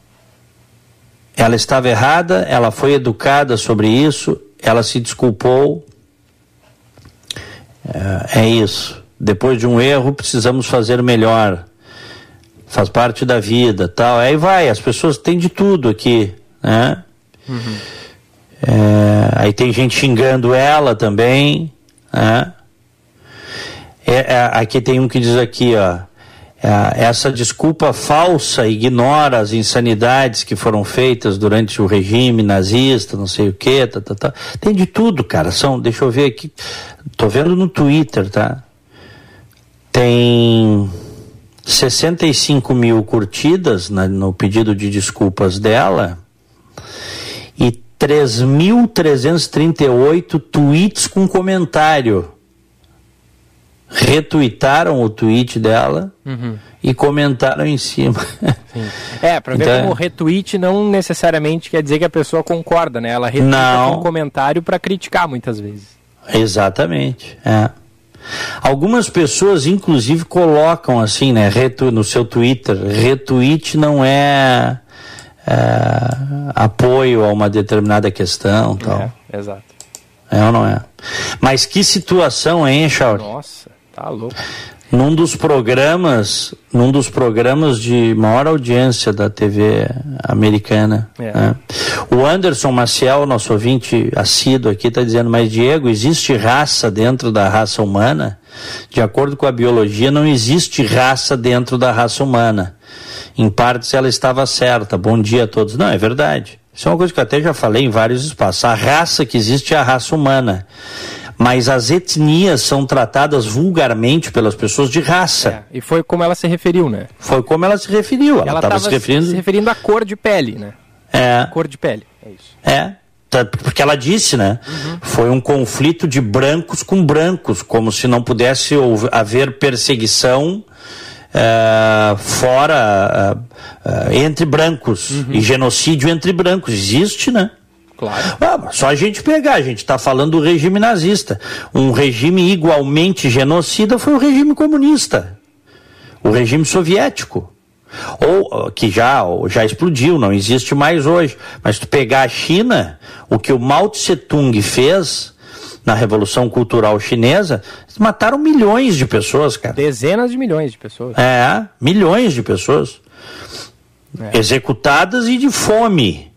ela estava errada, ela foi educada sobre isso, ela se desculpou. Uh, é isso. Depois de um erro, precisamos fazer melhor. Faz parte da vida, tal. Aí vai, as pessoas têm de tudo aqui, né? Uhum. É, aí tem gente xingando ela também. Né? É, é, aqui tem um que diz aqui, ó. É, essa desculpa falsa ignora as insanidades que foram feitas durante o regime nazista, não sei o que, tá, tá, tá. Tem de tudo, cara. São, deixa eu ver aqui. Tô vendo no Twitter, tá? Tem 65 mil curtidas na, no pedido de desculpas dela 3.338 tweets com comentário. Retuitaram o tweet dela uhum. e comentaram em cima. Sim. É, para ver então, como retweet não necessariamente quer dizer que a pessoa concorda, né? Ela retuita não. um comentário para criticar muitas vezes. Exatamente. É. Algumas pessoas, inclusive, colocam assim, né, no seu Twitter, retweet não é é, apoio a uma determinada questão tal. É, exato. É ou não é? Mas que situação, hein, Charles? Nossa, tá louco. Num dos programas, num dos programas de maior audiência da TV americana, é. né? o Anderson Maciel, nosso ouvinte assíduo aqui, está dizendo, mas Diego, existe raça dentro da raça humana? De acordo com a biologia, não existe raça dentro da raça humana em partes ela estava certa. Bom dia a todos. Não, é verdade. Isso é uma coisa que eu até já falei em vários espaços. A raça que existe é a raça humana. Mas as etnias são tratadas vulgarmente pelas pessoas de raça. É, e foi como ela se referiu, né? Foi como ela se referiu. Ela estava se referindo... se referindo à cor de pele, né? É. Cor de pele, é isso. É. Tá, porque ela disse, né? Uhum. Foi um conflito de brancos com brancos, como se não pudesse haver perseguição uh, fora uh, uh, entre brancos uhum. e genocídio entre brancos existe, né? Claro. Ah, só a gente pegar, a gente está falando do regime nazista. Um regime igualmente genocida foi o regime comunista, o regime soviético. Ou que já, já explodiu, não existe mais hoje. Mas tu pegar a China, o que o Mao Tse Tung fez na Revolução Cultural Chinesa, mataram milhões de pessoas, cara. Dezenas de milhões de pessoas. É, milhões de pessoas. É. Executadas e de fome.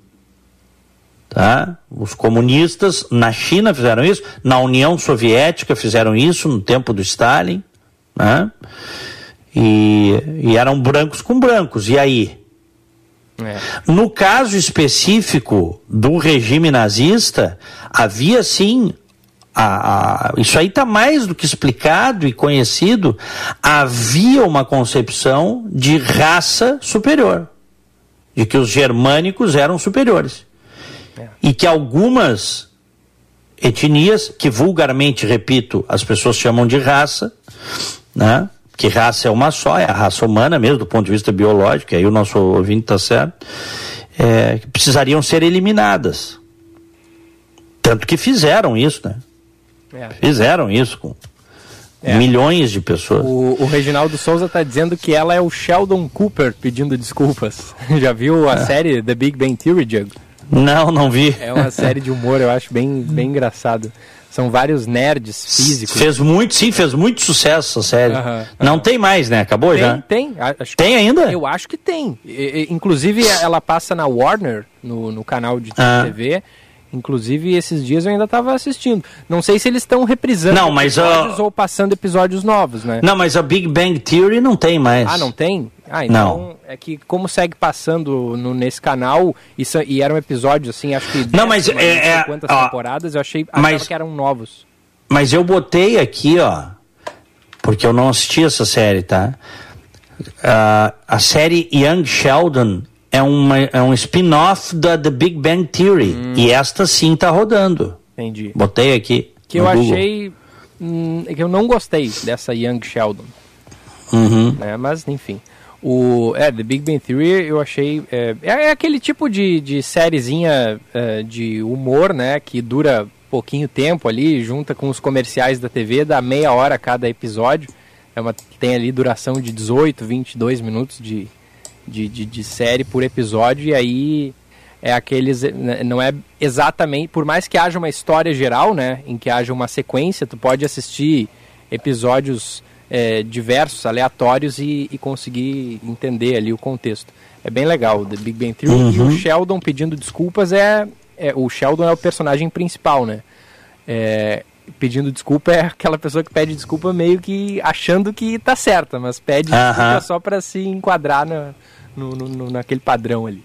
Tá? Os comunistas na China fizeram isso, na União Soviética fizeram isso no tempo do Stalin. Né? E, e eram brancos com brancos. E aí? É. No caso específico do regime nazista, havia sim. A, a, isso aí está mais do que explicado e conhecido. Havia uma concepção de raça superior, de que os germânicos eram superiores. É. E que algumas etnias, que vulgarmente, repito, as pessoas chamam de raça, né? que raça é uma só, é a raça humana mesmo, do ponto de vista biológico, aí o nosso ouvinte está certo, é, que precisariam ser eliminadas. Tanto que fizeram isso, né? É. Fizeram isso com é. milhões de pessoas. O, o Reginaldo Souza está dizendo que ela é o Sheldon Cooper pedindo desculpas. Já viu a é. série The Big Bang Theory, Diego? Não, não vi. É uma série de humor, eu acho bem, bem engraçado. São vários nerds físicos. Fez muito, sim, fez muito sucesso a série. Não tem mais, né? Acabou tem, já? Tem, acho tem ainda? Eu acho que tem. E, inclusive, ela passa na Warner, no, no canal de ah. Inclusive, esses dias eu ainda estava assistindo. Não sei se eles estão reprisando não, mas, episódios uh... ou passando episódios novos, né? Não, mas a Big Bang Theory não tem mais. Ah, não tem? Ah, então não. é que como segue passando no, nesse canal, isso, e eram episódios assim, acho que não, mas é, é quantas ó, temporadas, eu achei mas, que eram novos. Mas eu botei aqui, ó, porque eu não assisti essa série, tá? Uh, a série Young Sheldon é, uma, é um spin-off da The Big Bang Theory. Hum. E esta sim tá rodando. Entendi. Botei aqui. Que eu Google. achei. Hum, que eu não gostei dessa Young Sheldon. Uhum. Né? Mas, enfim. O, é, The Big Bang Theory eu achei. É, é aquele tipo de, de sériezinha é, de humor, né? Que dura pouquinho tempo ali, junta com os comerciais da TV, dá meia hora cada episódio. É uma, tem ali duração de 18, 22 minutos de, de, de, de série por episódio, e aí é aqueles. Né, não é exatamente. Por mais que haja uma história geral, né? Em que haja uma sequência, tu pode assistir episódios é, diversos, aleatórios e, e, conseguir entender ali o contexto. É bem legal, The Big Bang Theory. Uhum. E o uhum. Sheldon pedindo desculpas é, é, O Sheldon é o personagem principal, né? É, pedindo desculpa é aquela pessoa que pede desculpa meio que achando que tá certa, mas pede uhum. desculpa só para se enquadrar na, no, no, naquele padrão ali.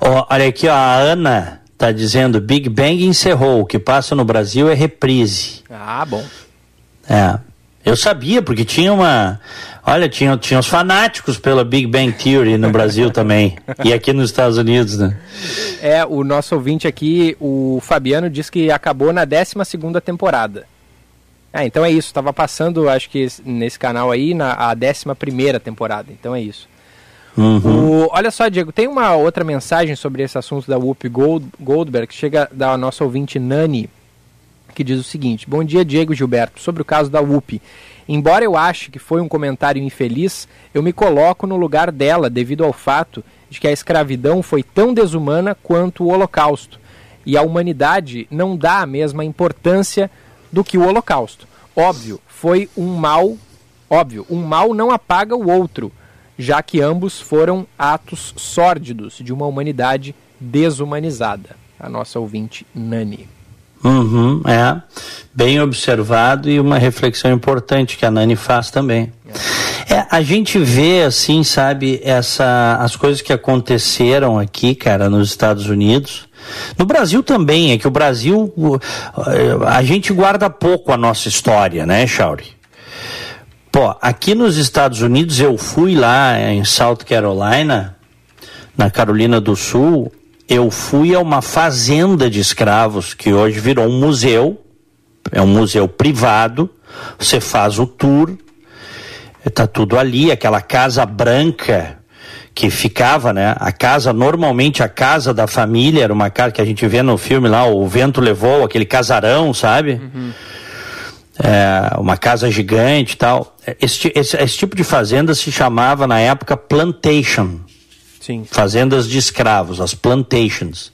Oh, olha aqui, ó, a Ana tá dizendo Big Bang encerrou, o que passa no Brasil é reprise. Ah, bom. É. Eu sabia, porque tinha uma. Olha, tinha, tinha os fanáticos pela Big Bang Theory no Brasil também. E aqui nos Estados Unidos, né? É, o nosso ouvinte aqui, o Fabiano, diz que acabou na 12 temporada. É, então é isso. Estava passando, acho que nesse canal aí, na a 11 temporada. Então é isso. Uhum. O, olha só, Diego, tem uma outra mensagem sobre esse assunto da Whoopi Gold, Goldberg, que chega da nossa ouvinte Nani que diz o seguinte: Bom dia, Diego Gilberto. Sobre o caso da UP. Embora eu ache que foi um comentário infeliz, eu me coloco no lugar dela devido ao fato de que a escravidão foi tão desumana quanto o Holocausto. E a humanidade não dá a mesma importância do que o Holocausto. Óbvio, foi um mal. Óbvio, um mal não apaga o outro, já que ambos foram atos sórdidos de uma humanidade desumanizada. A nossa ouvinte Nani. Uhum, é, bem observado e uma reflexão importante que a Nani faz também. É, a gente vê assim, sabe, essa, as coisas que aconteceram aqui, cara, nos Estados Unidos. No Brasil também, é que o Brasil, a gente guarda pouco a nossa história, né, Chauri? Pô, aqui nos Estados Unidos eu fui lá em South Carolina, na Carolina do Sul, eu fui a uma fazenda de escravos que hoje virou um museu, é um museu privado. Você faz o tour, está tudo ali, aquela casa branca que ficava, né? A casa, normalmente a casa da família era uma casa que a gente vê no filme lá, o vento levou, aquele casarão, sabe? Uhum. É, uma casa gigante e tal. Esse, esse, esse, tipo de fazenda se chamava na época plantation. Sim. Fazendas de escravos, as plantations.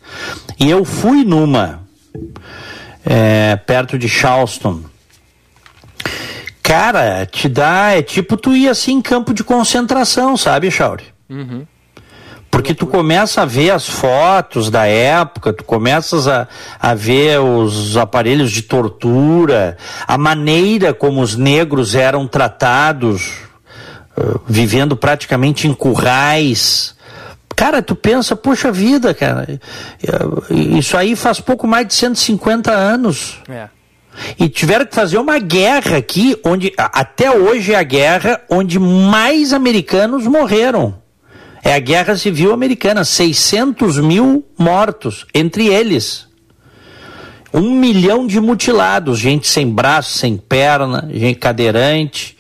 E eu fui numa, é, perto de Charleston. Cara, te dá, é tipo tu ir assim em campo de concentração, sabe, Chauri? Uhum. Porque tu começa a ver as fotos da época, tu começas a, a ver os aparelhos de tortura, a maneira como os negros eram tratados, uh, vivendo praticamente em currais. Cara, tu pensa, poxa vida, cara, isso aí faz pouco mais de 150 anos. É. E tiveram que fazer uma guerra aqui, onde até hoje é a guerra onde mais americanos morreram. É a Guerra Civil Americana, 600 mil mortos, entre eles. Um milhão de mutilados, gente sem braço, sem perna, gente cadeirante,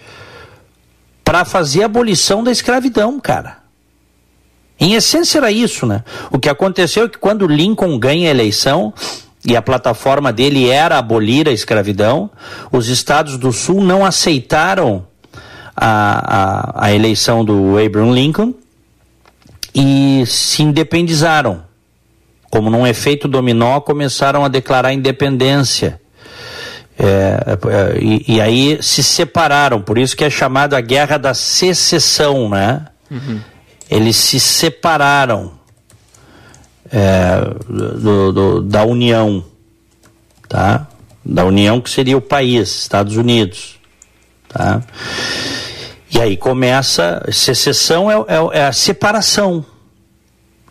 para fazer a abolição da escravidão, cara. Em essência era isso, né? O que aconteceu é que quando Lincoln ganha a eleição, e a plataforma dele era abolir a escravidão, os estados do Sul não aceitaram a, a, a eleição do Abraham Lincoln e se independizaram. Como num efeito dominó, começaram a declarar independência. É, é, e, e, aí se separaram, por isso que é chamada a Guerra da Secessão, né? Uhum. Eles se separaram é, do, do, da União, tá? Da União que seria o país, Estados Unidos, tá? E aí começa, secessão é, é, é, a separação.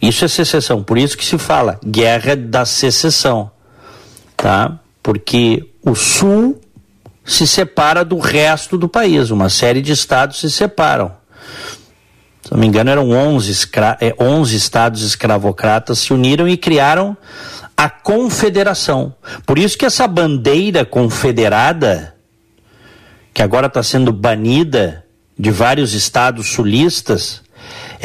Isso é secessão, por isso que se fala guerra da secessão, tá? Porque o sul se separa do resto do país, uma série de estados se separam. Se não me engano, eram 11, escra 11 estados escravocratas se uniram e criaram a confederação. Por isso que essa bandeira confederada, que agora está sendo banida de vários estados sulistas,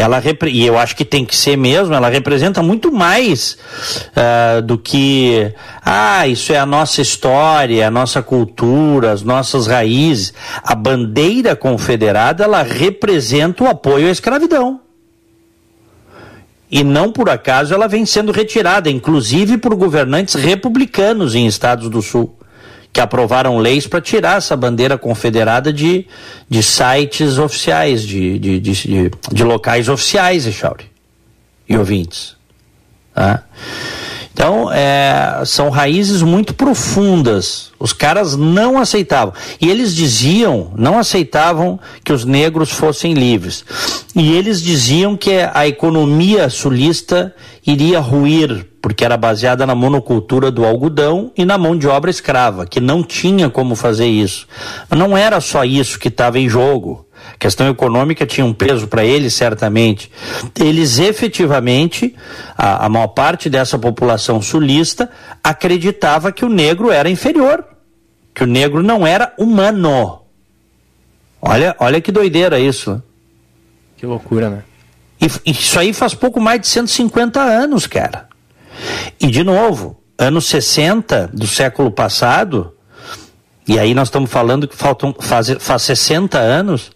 ela e eu acho que tem que ser mesmo, ela representa muito mais uh, do que ah, isso é a nossa história, a nossa cultura, as nossas raízes. A bandeira confederada, ela representa o apoio à escravidão. E não por acaso ela vem sendo retirada, inclusive por governantes republicanos em estados do sul que aprovaram leis para tirar essa bandeira confederada de, de sites oficiais, de, de, de, de locais oficiais, Echauri, e ouvintes. Tá? Então, é, são raízes muito profundas. Os caras não aceitavam. E eles diziam, não aceitavam que os negros fossem livres. E eles diziam que a economia sulista iria ruir, porque era baseada na monocultura do algodão e na mão de obra escrava, que não tinha como fazer isso. Mas não era só isso que estava em jogo. A questão econômica tinha um peso para eles, certamente. Eles efetivamente, a, a maior parte dessa população sulista, acreditava que o negro era inferior, que o negro não era humano. Olha, olha que doideira isso. Que loucura, né? E, isso aí faz pouco mais de 150 anos, cara. E, de novo, anos 60 do século passado, e aí nós estamos falando que faltam, faz, faz 60 anos,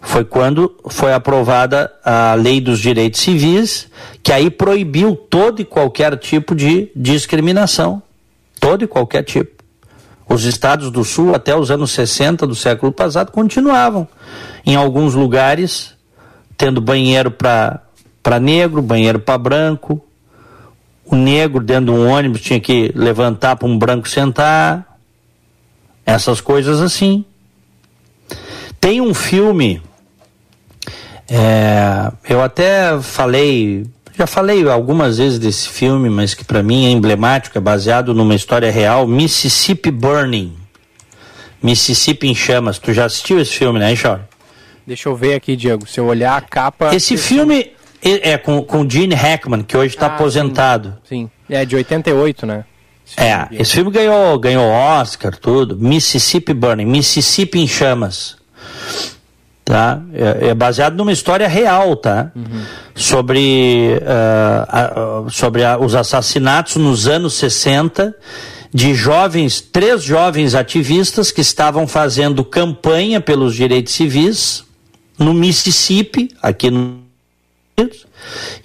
foi quando foi aprovada a Lei dos Direitos Civis, que aí proibiu todo e qualquer tipo de discriminação. Todo e qualquer tipo. Os estados do Sul, até os anos 60 do século passado, continuavam, em alguns lugares, tendo banheiro para negro, banheiro para branco. O negro dentro de um ônibus tinha que levantar para um branco sentar. Essas coisas assim. Tem um filme, é, eu até falei, já falei algumas vezes desse filme, mas que para mim é emblemático, é baseado numa história real, Mississippi Burning. Mississippi em chamas. Tu já assistiu esse filme, né, Jorge? Deixa eu ver aqui, Diego. Se eu olhar a capa. Esse filme é com, com Gene Hackman, que hoje está ah, aposentado. Sim, sim. É de 88, né? Esse é, filme esse filme ganhou, ganhou Oscar, tudo. Mississippi Burning, Mississippi em chamas. tá? É, é, baseado numa história real, tá? Uhum. Sobre, uh, uh, sobre a, os assassinatos nos anos 60 de jovens, três jovens ativistas que estavam fazendo campanha pelos direitos civis no Mississippi, aqui no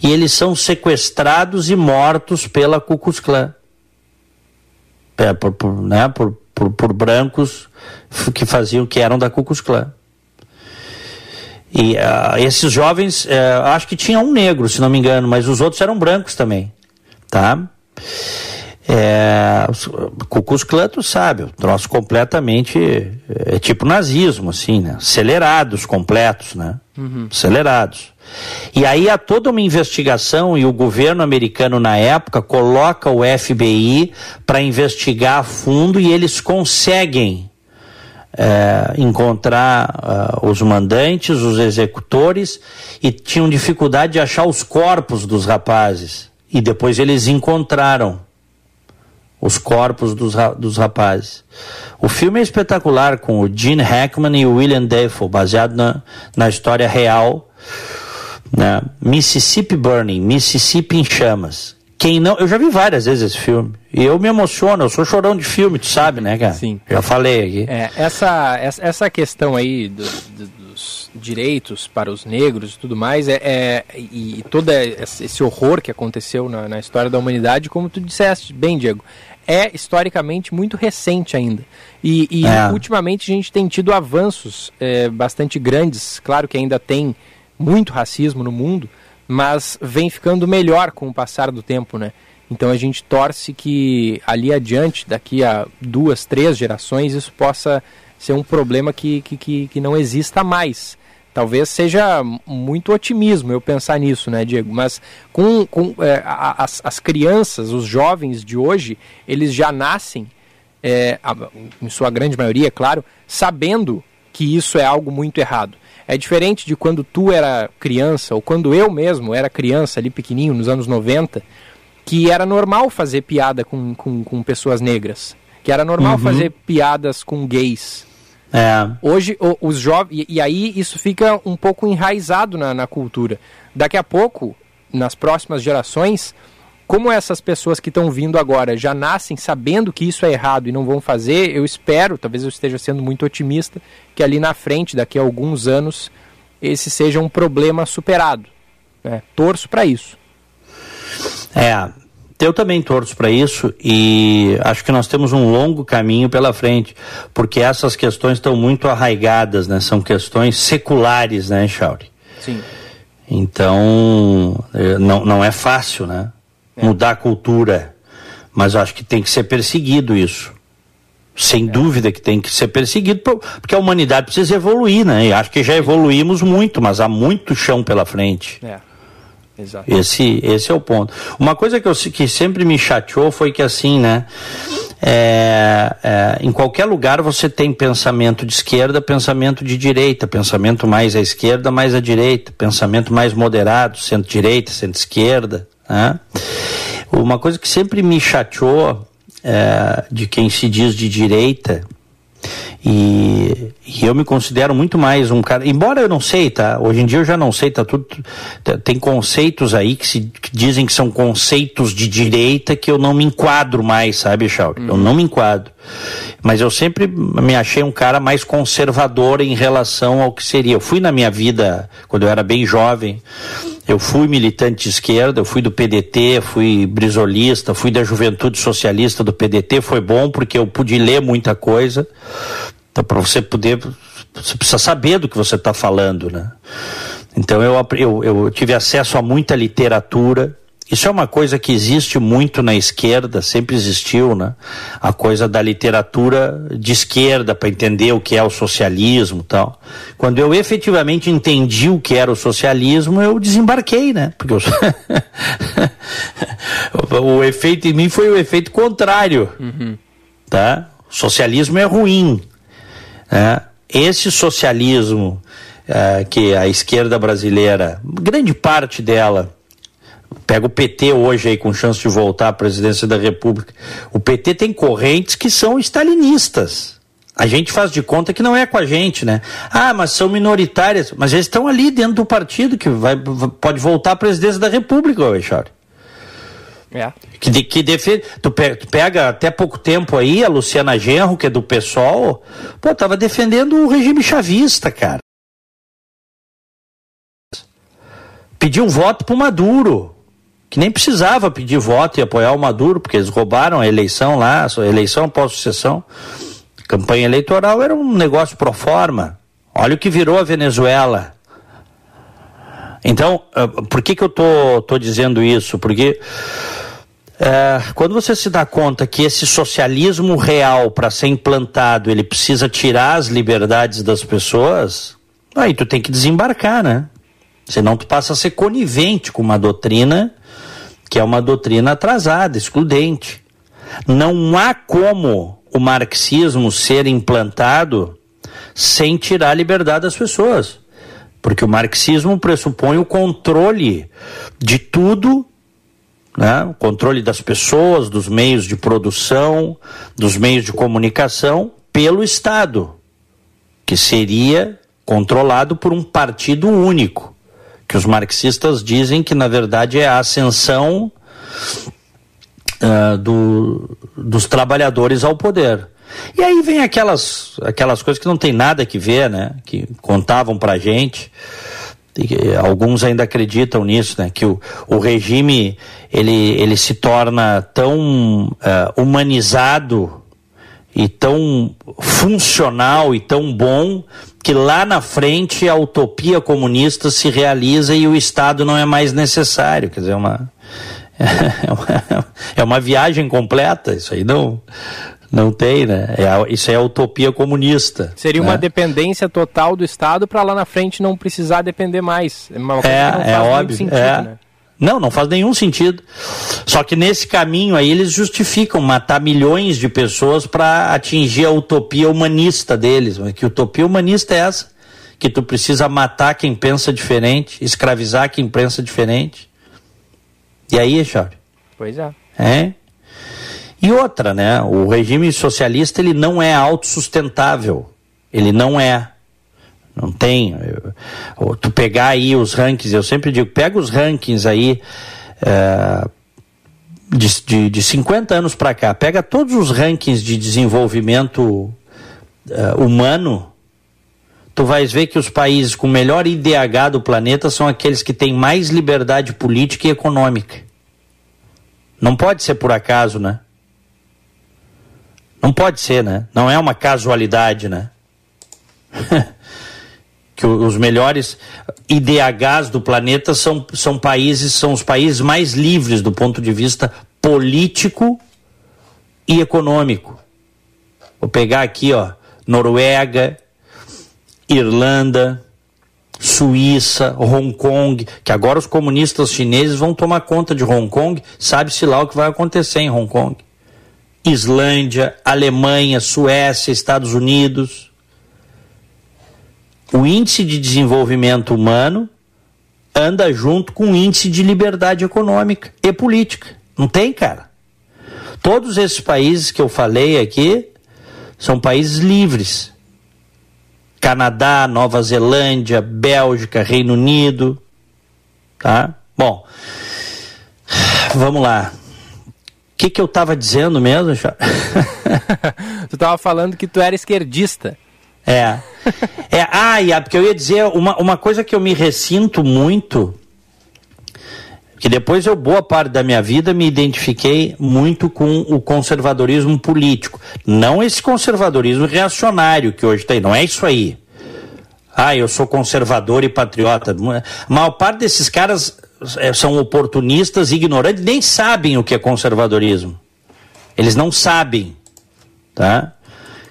e eles são sequestrados e mortos pela Ku Klux Klan. É, por, por, né, por, por, por brancos que faziam, que eram da Ku Klux Klan. E uh, esses jovens, uh, acho que tinha um negro, se não me engano, mas os outros eram brancos também, tá? É, Cucus Clã, tu sabe, o troço completamente é tipo nazismo, assim, né? Acelerados completos, né? Uhum. Acelerados. E aí há toda uma investigação e o governo americano na época coloca o FBI para investigar a fundo e eles conseguem é, encontrar uh, os mandantes, os executores e tinham dificuldade de achar os corpos dos rapazes. E depois eles encontraram os corpos dos, dos rapazes. O filme é espetacular com o Gene Hackman e o William Dafoe, baseado na, na história real. Né? Mississippi Burning, Mississippi em chamas. Quem não, eu já vi várias vezes esse filme. E eu me emociono, eu sou chorão de filme, tu sabe, né, cara? Sim. Já falei aqui. É, essa, essa questão aí do, do, dos direitos para os negros e tudo mais, é, é, e todo esse horror que aconteceu na, na história da humanidade, como tu disseste bem, Diego, é historicamente muito recente ainda. E, e é. ultimamente a gente tem tido avanços é, bastante grandes. Claro que ainda tem muito racismo no mundo, mas vem ficando melhor com o passar do tempo, né? Então a gente torce que ali adiante, daqui a duas, três gerações, isso possa ser um problema que, que, que, que não exista mais. Talvez seja muito otimismo eu pensar nisso, né, Diego? Mas com, com é, as, as crianças, os jovens de hoje, eles já nascem, é, em sua grande maioria, claro, sabendo que isso é algo muito errado. É diferente de quando tu era criança, ou quando eu mesmo era criança, ali pequenininho, nos anos 90, que era normal fazer piada com, com, com pessoas negras, que era normal uhum. fazer piadas com gays. É. Hoje, o, os jovens. E, e, aí isso fica um pouco enraizado na, na cultura. Daqui a pouco, nas próximas gerações, como essas pessoas que estão vindo agora já nascem sabendo que isso é errado e não vão fazer, eu espero, talvez eu esteja sendo muito otimista, que ali na frente, daqui a alguns anos, esse seja um problema superado. Né? Torço para isso. É, eu também torço para isso e acho que nós temos um longo caminho pela frente, porque essas questões estão muito arraigadas, né? São questões seculares, né, Chauri? Sim. Então, eh, não, não é fácil, né? é. mudar a cultura. Mas acho que tem que ser perseguido isso. Sem é. dúvida que tem que ser perseguido, porque a humanidade precisa evoluir, né? E acho que já evoluímos muito, mas há muito chão pela frente. É. Exato. Esse, esse é o ponto. Uma coisa que, eu, que sempre me chateou foi que assim, né? É, é, em qualquer lugar você tem pensamento de esquerda, pensamento de direita, pensamento mais à esquerda, mais à direita, pensamento mais moderado, centro-direita, centro-esquerda. Né? Uma coisa que sempre me chateou é, de quem se diz de direita, e, e, eu me considero muito mais um cara, embora eu não sei, tá? Hoje em dia eu já não sei, tá tudo. Tá, tem conceitos aí que, se, que dizem que são conceitos de direita que eu não me enquadro mais, sabe, Chauri? Uhum. Eu não me enquadro. Mas eu sempre me achei um cara mais conservador em relação ao que seria. Eu fui na minha vida, quando eu era bem jovem, eu fui militante de esquerda, eu fui do PDT, fui brisolista, fui da juventude socialista do PDT. Foi bom porque eu pude ler muita coisa. Então, para você poder, você precisa saber do que você está falando, né? Então, eu, eu, eu tive acesso a muita literatura. Isso é uma coisa que existe muito na esquerda, sempre existiu, né? A coisa da literatura de esquerda para entender o que é o socialismo, tal. Quando eu efetivamente entendi o que era o socialismo, eu desembarquei, né? Porque eu... o efeito em mim foi o efeito contrário, uhum. tá? O socialismo é ruim, né? Esse socialismo uh, que a esquerda brasileira, grande parte dela Pega o PT hoje aí com chance de voltar à presidência da República. O PT tem correntes que são stalinistas. A gente faz de conta que não é com a gente, né? Ah, mas são minoritárias. Mas eles estão ali dentro do partido que vai, pode voltar à presidência da República, Alexandre. É. Que, que defende. Tu pega, tu pega, até pouco tempo aí a Luciana Genro, que é do PSOL, pô, tava defendendo o regime chavista, cara. Pediu um voto pro Maduro. Que nem precisava pedir voto e apoiar o Maduro, porque eles roubaram a eleição lá, a eleição pós-sucessão. Campanha eleitoral era um negócio pro forma. Olha o que virou a Venezuela. Então, ah, por que, que eu tô, tô dizendo isso? Porque é, quando você se dá conta que esse socialismo real, para ser implantado, ele precisa tirar as liberdades das pessoas, aí tu tem que desembarcar, né? Senão tu passa a ser conivente com uma doutrina que é uma doutrina atrasada, excludente. Não há como o marxismo ser implantado sem tirar a liberdade das pessoas. Porque o marxismo pressupõe o controle de tudo, né? o controle das pessoas, dos meios de produção, dos meios de comunicação, pelo Estado, que seria controlado por um partido único, que os marxistas dizem que, na verdade, é a ascensão uh, do, dos trabalhadores ao poder. E aí vem aquelas, aquelas coisas que não tem nada que ver, né? Que contavam pra gente. Alguns ainda acreditam nisso, né? Que o, o regime ele, ele se torna tão uh, humanizado e tão funcional e tão bom que lá na frente a utopia comunista se realiza e o Estado não é mais necessário. Quer dizer, uma, é uma, é uma viagem completa, isso aí não, não tem, né? É, isso é a utopia comunista. Seria né? uma dependência total do Estado para lá na frente não precisar depender mais. É, é, é óbvio. Sentido, é. Né? Não, não faz nenhum sentido. Só que nesse caminho aí eles justificam matar milhões de pessoas para atingir a utopia humanista deles. Mas que utopia humanista é essa? Que tu precisa matar quem pensa diferente, escravizar quem pensa diferente. E aí, Charles? Pois é. É. E outra, né? O regime socialista ele não é autossustentável. Ele não é. Não tem. Eu, tu pegar aí os rankings, eu sempre digo, pega os rankings aí é, de, de, de 50 anos para cá, pega todos os rankings de desenvolvimento é, humano, tu vais ver que os países com melhor IDH do planeta são aqueles que têm mais liberdade política e econômica. Não pode ser por acaso, né? Não pode ser, né? Não é uma casualidade, né? que os melhores IDHs do planeta são, são países, são os países mais livres do ponto de vista político e econômico. Vou pegar aqui, ó, Noruega, Irlanda, Suíça, Hong Kong, que agora os comunistas chineses vão tomar conta de Hong Kong, sabe-se lá o que vai acontecer em Hong Kong. Islândia, Alemanha, Suécia, Estados Unidos o índice de desenvolvimento humano anda junto com o índice de liberdade econômica e política. Não tem, cara. Todos esses países que eu falei aqui são países livres. Canadá, Nova Zelândia, Bélgica, Reino Unido, tá? Bom, vamos lá. O que, que eu estava dizendo mesmo, Tu estava falando que tu era esquerdista. É. é ah, e porque eu ia dizer uma, uma coisa que eu me ressinto muito, que depois eu, boa parte da minha vida, me identifiquei muito com o conservadorismo político. Não esse conservadorismo reacionário que hoje tem, não é isso aí. Ah, eu sou conservador e patriota. A maior parte desses caras é, são oportunistas, ignorantes, nem sabem o que é conservadorismo. Eles não sabem, tá?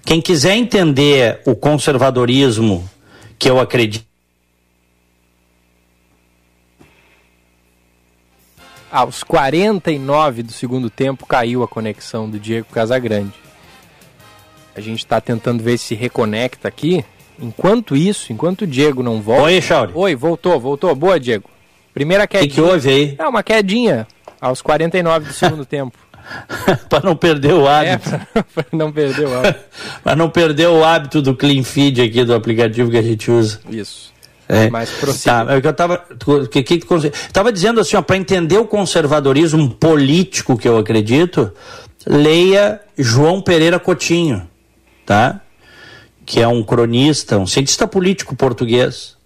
Quem quiser entender o conservadorismo que eu acredito. Aos 49 do segundo tempo caiu a conexão do Diego Casagrande. A gente está tentando ver se reconecta aqui. Enquanto isso, enquanto o Diego não volta. Oi, Chauri. Oi, voltou, voltou. Boa, Diego. Primeira quedinha. O que, que houve aí? É uma quedinha aos 49 do segundo tempo. para não perder o hábito. É, para não perder o hábito. para não perder o hábito do clean feed aqui do aplicativo que a gente usa. Isso. É. Mas prossiga. Tá, é eu tava, que, que, tava dizendo assim, para entender o conservadorismo político que eu acredito, leia João Pereira Cotinho, tá? Que é um cronista, um cientista político português,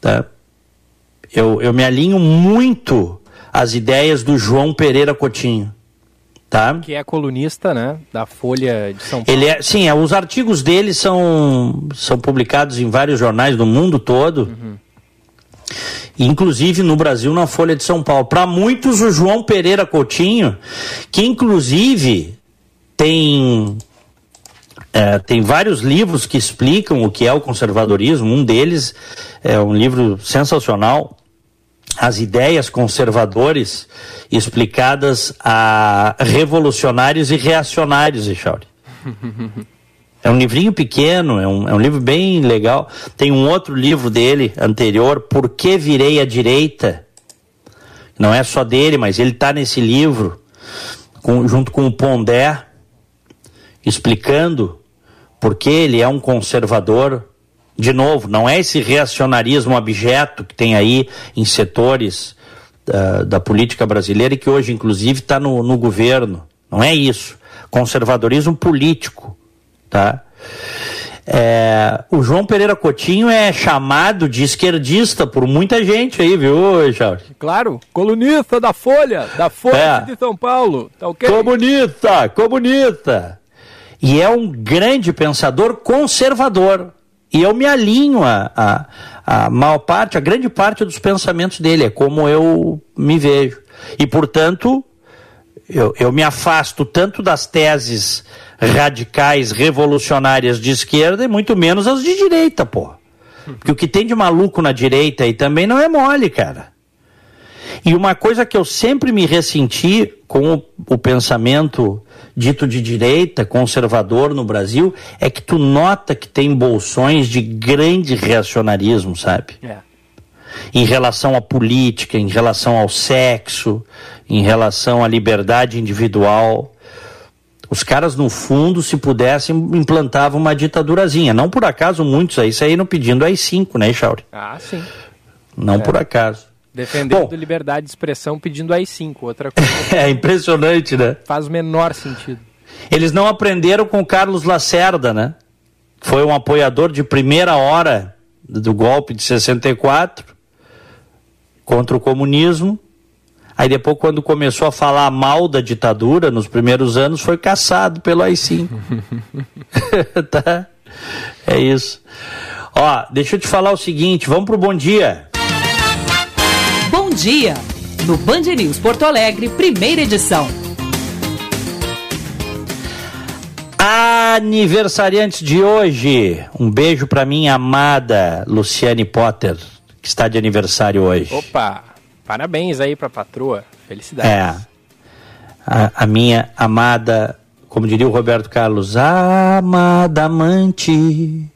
tá? Eu, eu me alinho muito às ideias do João Pereira Cotinho. Tá? Que é colunista, né, da Folha de São Paulo. Ele é, sim, é, os artigos dele são, são publicados em vários jornais do mundo todo. Uhum. Inclusive no Brasil, na Folha de São Paulo. Para muitos, o João Pereira Coutinho, que inclusive tem é, tem vários livros que explicam o que é o conservadorismo. Um deles é um livro sensacional, As Ideias Conservadores explicadas a revolucionários e reacionários, Echauri. É um livrinho pequeno, é um, é um livro bem legal. Tem um outro livro dele, anterior, Por que Virei à Direita? Não é só dele, mas ele está nesse livro, com, junto com o Pondé, explicando por que ele é um conservador. De novo, não é esse reacionarismo abjeto que tem aí em setores da, da política brasileira e que hoje, inclusive, está no, no governo. Não é isso. Conservadorismo político, tá? É, o João Pereira Coutinho é chamado de esquerdista por muita gente aí, viu, Charles? Claro, colunista da Folha, da Folha é. de São Paulo. Tá okay? Comunista, comunista. E é um grande pensador conservador. E eu me alinho a, a, a maior parte, a grande parte dos pensamentos dele, é como eu me vejo. E, portanto, eu, eu me afasto tanto das teses radicais, revolucionárias de esquerda e muito menos as de direita, pô. Porque o que tem de maluco na direita aí também não é mole, cara. E uma coisa que eu sempre me ressenti com o, o, pensamento dito de direita, conservador no Brasil, é que tu nota que tem bolsões de grande reacionarismo, sabe? É. Em relação à política, em relação ao sexo, em relação à liberdade individual. Os caras, no fundo, se pudessem, implantavam uma ditadurazinha. Não por acaso muitos aí saíram pedindo AI-5, né, Chauri? Ah, sim. Não é. por acaso. Defendendo Bom, liberdade de expressão pedindo AI-5, outra coisa. é impressionante, né? Faz o menor sentido. Eles não aprenderam com o Carlos Lacerda, né? Foi um apoiador de primeira hora do golpe de 64 contra o comunismo. Aí depois, quando começou a falar mal da ditadura, nos primeiros anos, foi caçado pelo AI-5. tá? É isso. Ó, deixa eu te falar o seguinte, vamos pro bom dia dia, no Band News Porto Alegre, primeira edição. Aniversariantes de hoje, um beijo para minha amada Luciane Potter, que está de aniversário hoje. Opa, parabéns aí para a patroa, felicidades. É, a, a minha amada, como diria o Roberto Carlos, amada amante,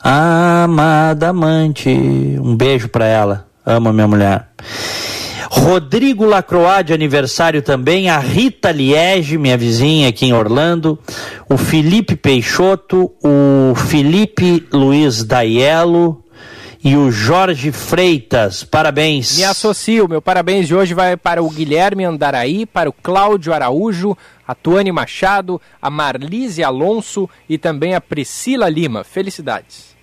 amada amante, um beijo para ela, amo minha mulher. Rodrigo Lacroix de aniversário também, a Rita Liege, minha vizinha aqui em Orlando, o Felipe Peixoto, o Felipe Luiz Daiello e o Jorge Freitas. Parabéns. Me associo, meu parabéns de hoje vai para o Guilherme Andaraí, para o Cláudio Araújo, a Tuane Machado, a Marlise Alonso e também a Priscila Lima. Felicidades.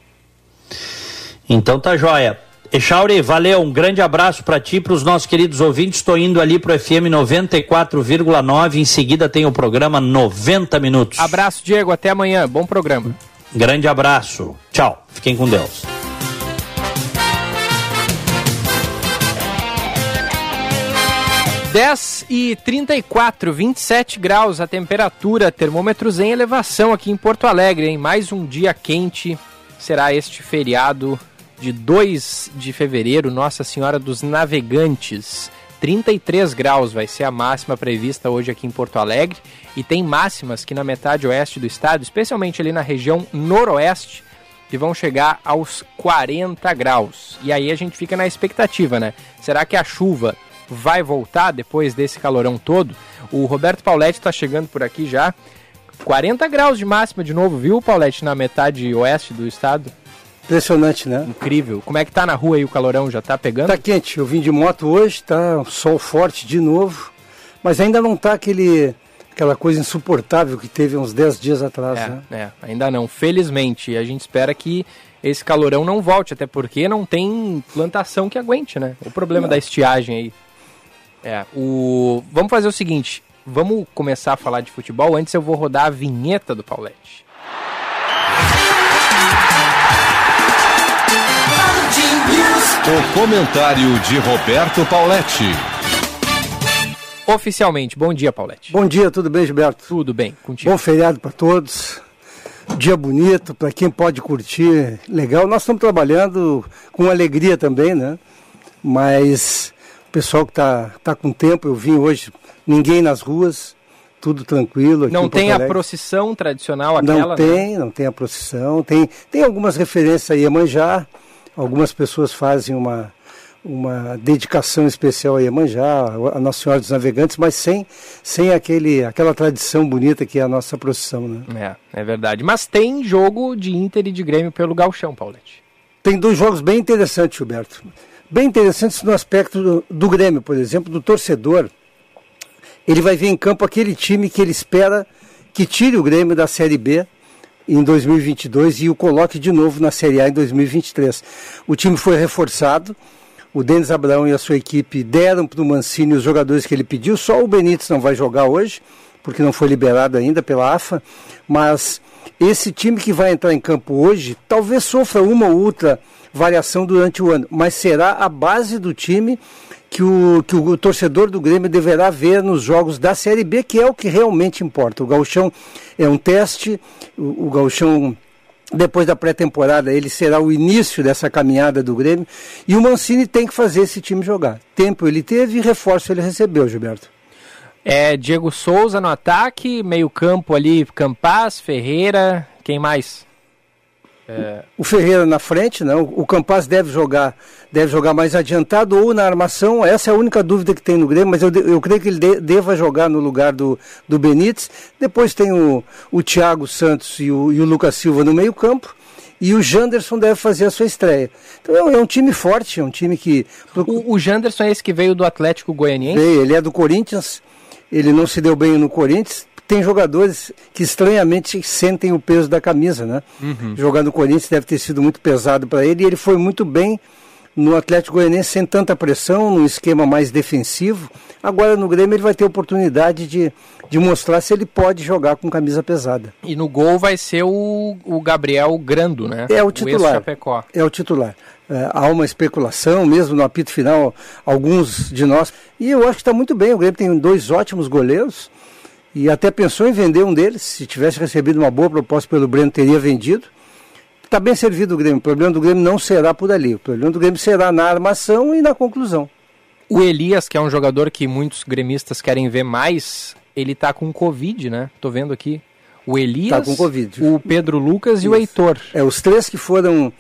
Então tá joia. Echauri, valeu, um grande abraço para ti, para os nossos queridos ouvintes. Estou indo ali para o FM 94,9. Em seguida tem o programa 90 Minutos. Abraço, Diego. Até amanhã. Bom programa. Grande abraço. Tchau. Fiquem com Deus. Dez e 34, 27 graus a temperatura, termômetros em elevação aqui em Porto Alegre, em mais um dia quente. Será este feriado de 2 de fevereiro, Nossa Senhora dos Navegantes. 33 graus vai ser a máxima prevista hoje aqui em Porto Alegre e tem máximas que na metade oeste do estado, especialmente ali na região noroeste, que vão chegar aos 40 graus. E aí a gente fica na expectativa, né? Será que a chuva vai voltar depois desse calorão todo. O Roberto Pauletti está chegando por aqui já. 40 graus de máxima de novo, viu, Pauletti, na metade oeste do estado? Impressionante, né? Incrível. Como é que tá na rua aí o calorão? Já tá pegando? Tá quente. Eu vim de moto hoje, tá sol forte de novo. Mas ainda não tá aquele aquela coisa insuportável que teve uns 10 dias atrás, é, né? É, ainda não. Felizmente, a gente espera que esse calorão não volte, até porque não tem plantação que aguente, né? O problema não. da estiagem aí. É, o... Vamos fazer o seguinte, vamos começar a falar de futebol. Antes eu vou rodar a vinheta do Paulette. O comentário de Roberto Pauletti. Oficialmente, bom dia, Paulette. Bom dia, tudo bem, Gilberto? Tudo bem, contigo. Bom feriado para todos. Dia bonito, para quem pode curtir, legal. Nós estamos trabalhando com alegria também, né? Mas o pessoal que está tá com tempo, eu vim hoje, ninguém nas ruas, tudo tranquilo. não tem a procissão tradicional aquela? Não né? tem, né? não tem a procissão. Tem, tem algumas referências aí a manjar. Algumas pessoas fazem uma, uma dedicação especial a Iemanjá, a Nossa Senhora dos Navegantes, mas sem, sem aquele, aquela tradição bonita que é a nossa procissão. Né? É, é verdade. Mas tem jogo de Inter e de Grêmio pelo Galchão, Paulette. Tem dois jogos bem interessantes, Gilberto. Bem interessantes no aspecto do, do Grêmio, por exemplo, do torcedor. Ele vai ver em campo aquele time que ele espera que tire o Grêmio da Série B em 2022 e o coloque de novo na Série A em 2023. O time foi reforçado, o Denis Abraão e a sua equipe deram para o Mancini os jogadores que ele pediu, só o Benítez não vai jogar hoje, porque não foi liberado ainda pela AFA, mas esse time que vai entrar em campo hoje talvez sofra uma ou outra variação durante o ano, mas será a base do time que o, que o torcedor do Grêmio deverá ver nos jogos da Série B, que é o que realmente importa. O gauchão é um teste, o, o gauchão depois da pré-temporada, ele será o início dessa caminhada do Grêmio. E o Mancini tem que fazer esse time jogar. Tempo ele teve e reforço ele recebeu, Gilberto. É Diego Souza no ataque, meio-campo ali, Campaz, Ferreira, quem mais? É... O Ferreira na frente, não. Né? O Campaz deve jogar, deve jogar mais adiantado ou na armação. Essa é a única dúvida que tem no Grêmio, mas eu, eu creio que ele de, deva jogar no lugar do, do Benítez. Depois tem o, o Thiago Santos e o, e o Lucas Silva no meio-campo. E o Janderson deve fazer a sua estreia. Então é um é time forte, é um time que. O, o Janderson é esse que veio do Atlético Goianiense? Ele é do Corinthians. Ele não se deu bem no Corinthians, tem jogadores que estranhamente sentem o peso da camisa, né? Uhum. Jogar no Corinthians deve ter sido muito pesado para ele e ele foi muito bem no Atlético Goianiense sem tanta pressão, num esquema mais defensivo. Agora no Grêmio ele vai ter oportunidade de, de mostrar se ele pode jogar com camisa pesada. E no gol vai ser o, o Gabriel Grando, né? É o titular. O é o titular. É, há uma especulação, mesmo no apito final, alguns de nós. E eu acho que está muito bem. O Grêmio tem dois ótimos goleiros e até pensou em vender um deles. Se tivesse recebido uma boa proposta pelo Breno, teria vendido. Está bem servido o Grêmio. O problema do Grêmio não será por ali. O problema do Grêmio será na armação e na conclusão. O Elias, que é um jogador que muitos gremistas querem ver mais, ele está com Covid, né? Tô vendo aqui. O Elias, tá com COVID. o Pedro Lucas Isso. e o Heitor. É, os três que foram.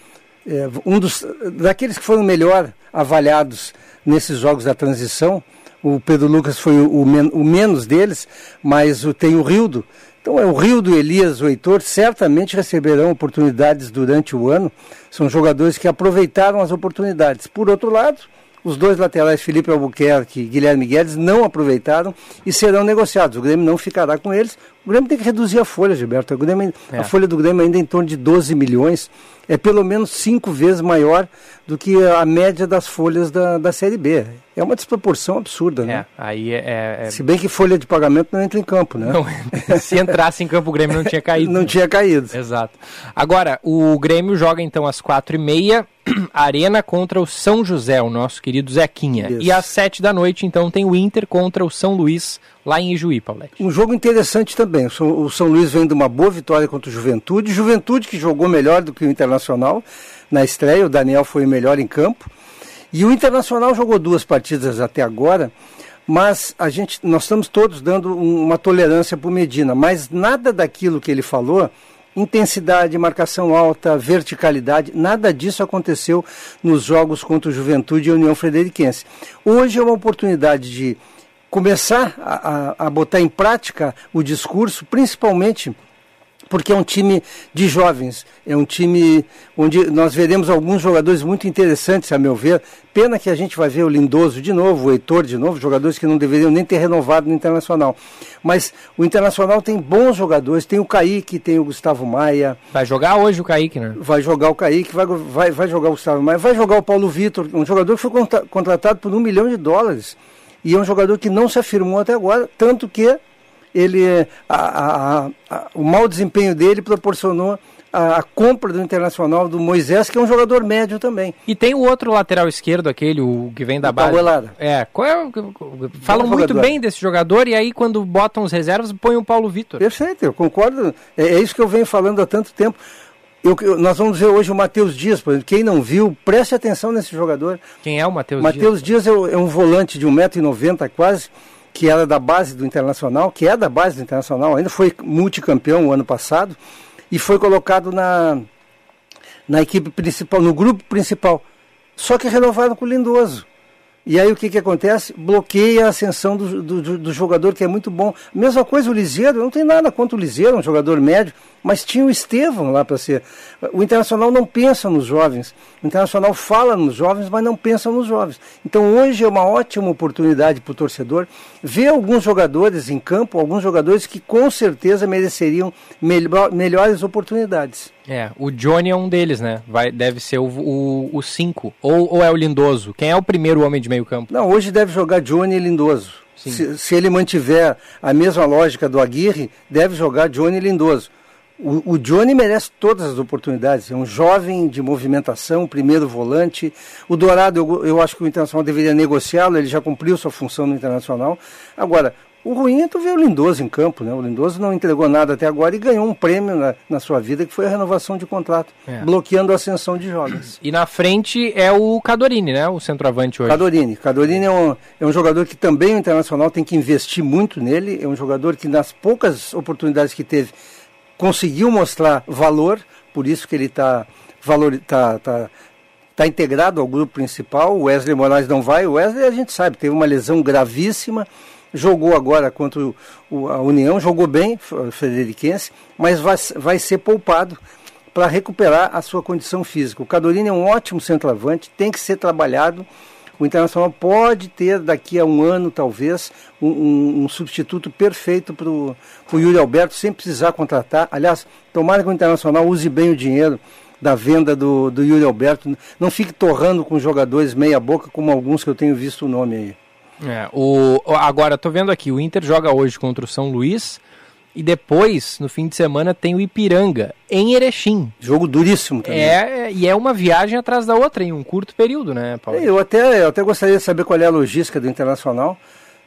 É, um dos. Daqueles que foram melhor avaliados nesses jogos da transição, o Pedro Lucas foi o, men o menos deles, mas tem o Rildo. Então é o Rildo, Elias, o Heitor, certamente receberão oportunidades durante o ano. São jogadores que aproveitaram as oportunidades. Por outro lado, os dois laterais, Felipe Albuquerque e Guilherme Guedes, não aproveitaram e serão negociados. O Grêmio não ficará com eles. O Grêmio tem que reduzir a folha, Gilberto. A, Grêmio, é. a folha do Grêmio ainda é em torno de 12 milhões. É pelo menos cinco vezes maior do que a média das folhas da, da Série B. É uma desproporção absurda, né? É, aí é, é, é... Se bem que folha de pagamento não entra em campo, né? Não, se entrasse em campo, o Grêmio não tinha caído. não né? tinha caído. Exato. Agora, o Grêmio joga então às quatro e meia, Arena contra o São José, o nosso querido Zequinha. Isso. E às sete da noite, então, tem o Inter contra o São Luís, lá em Ijuí, Paulete. Um jogo interessante também. O São Luís vem de uma boa vitória contra o Juventude. Juventude que jogou melhor do que o Internacional na estreia. O Daniel foi o melhor em campo. E o Internacional jogou duas partidas até agora, mas a gente, nós estamos todos dando uma tolerância para o Medina, mas nada daquilo que ele falou intensidade, marcação alta, verticalidade, nada disso aconteceu nos jogos contra o Juventude e a União Frederiquense. Hoje é uma oportunidade de começar a, a, botar em prática o discurso, principalmente porque é um time de jovens, é um time onde nós veremos alguns jogadores muito interessantes, a meu ver. Pena que a gente vai ver o Lindoso de novo, o Heitor de novo, jogadores que não deveriam nem ter renovado no Internacional. Mas o Internacional tem bons jogadores, tem o Kaique, tem o Gustavo Maia. Vai jogar hoje o Kaique, né? Vai jogar o Kaique, vai, vai, vai jogar o Gustavo Maia, vai jogar o Paulo Vitor, um jogador que foi contratado por um milhão de dólares. E é um jogador que não se afirmou até agora, tanto que ele a, a, a, o mau desempenho dele proporcionou a, compra do Internacional do Moisés, que é um jogador médio também. E tem o outro lateral esquerdo, aquele o que vem da o base. É, qual é falam muito jogador. bem desse jogador e aí quando botam os reservas põem o Paulo Vitor. Perfeito, eu concordo. É, é, isso que eu venho falando há tanto tempo. Eu, eu, nós vamos ver hoje o Matheus Dias, por exemplo. Quem não viu, preste atenção nesse jogador. Quem é o Matheus Dias? Matheus Dias é, é um volante de 1,90m quase que era da base do Internacional, que é da base do Internacional, ainda foi multicampeão o ano passado, e foi colocado na, na equipe principal, no grupo principal. Só que renovado com o Lindoso. E aí o que, que acontece? Bloqueia a ascensão do, do, do, jogador, que é muito bom. Mesma coisa o Liseiro, não tem nada contra o Liseiro, um jogador médio, mas tinha o Estevão lá para ser. O Internacional não pensa nos jovens. O Internacional fala nos jovens, mas não pensa nos jovens. Então hoje é uma ótima oportunidade para o torcedor ver alguns jogadores em campo, alguns jogadores que com certeza mereceriam melhor, melhores oportunidades. É, o Johnny é um deles, né? Vai, deve ser o 5. Ou, ou é o Lindoso? Quem é o primeiro homem de meio campo? Não, hoje deve jogar Johnny e Lindoso. Se, se, ele mantiver a mesma lógica do Aguirre, deve jogar Johnny Lindoso. O, o, Johnny merece todas as oportunidades. É um jovem de movimentação, primeiro volante. O Dourado, eu, eu acho que o Internacional deveria negociá-lo, ele já cumpriu sua função no Internacional. Agora, o ruim é tu ver o Lindoso em campo, né? O Lindoso não entregou nada até agora e ganhou um prêmio na, na sua vida, que foi a renovação de contrato, é. bloqueando a ascensão de jovens. E na frente é o Cadorini, né? O centroavante hoje. Cadorini. Cadorini é um, é um jogador que também o Internacional tem que investir muito nele. É um jogador que nas poucas oportunidades que teve conseguiu mostrar valor, por isso que ele está valor tá, tá, tá integrado ao grupo principal. O Wesley Moraes não vai. O Wesley a gente sabe teve uma lesão gravíssima jogou agora contra o, a União, jogou bem, Frederiquense, mas vai, vai ser poupado para recuperar a sua condição física. O Cadorini é um ótimo centroavante, tem que ser trabalhado. O Internacional pode ter daqui a um ano, talvez, um, um, um substituto perfeito para o Yuri Alberto, sem precisar contratar. Aliás, tomara que o Internacional use bem o dinheiro da venda do, do Yuri Alberto. Não fique torrando com jogadores meia boca, como alguns que eu tenho visto o nome aí. É, o, agora, tô vendo aqui, o Inter joga hoje contra o São Luís e depois, no fim de semana, tem o Ipiranga, em Erechim. Jogo duríssimo também. É, e é uma viagem atrás da outra, em um curto período, né, Paulo? É, eu, até, eu até gostaria de saber qual é a logística do Internacional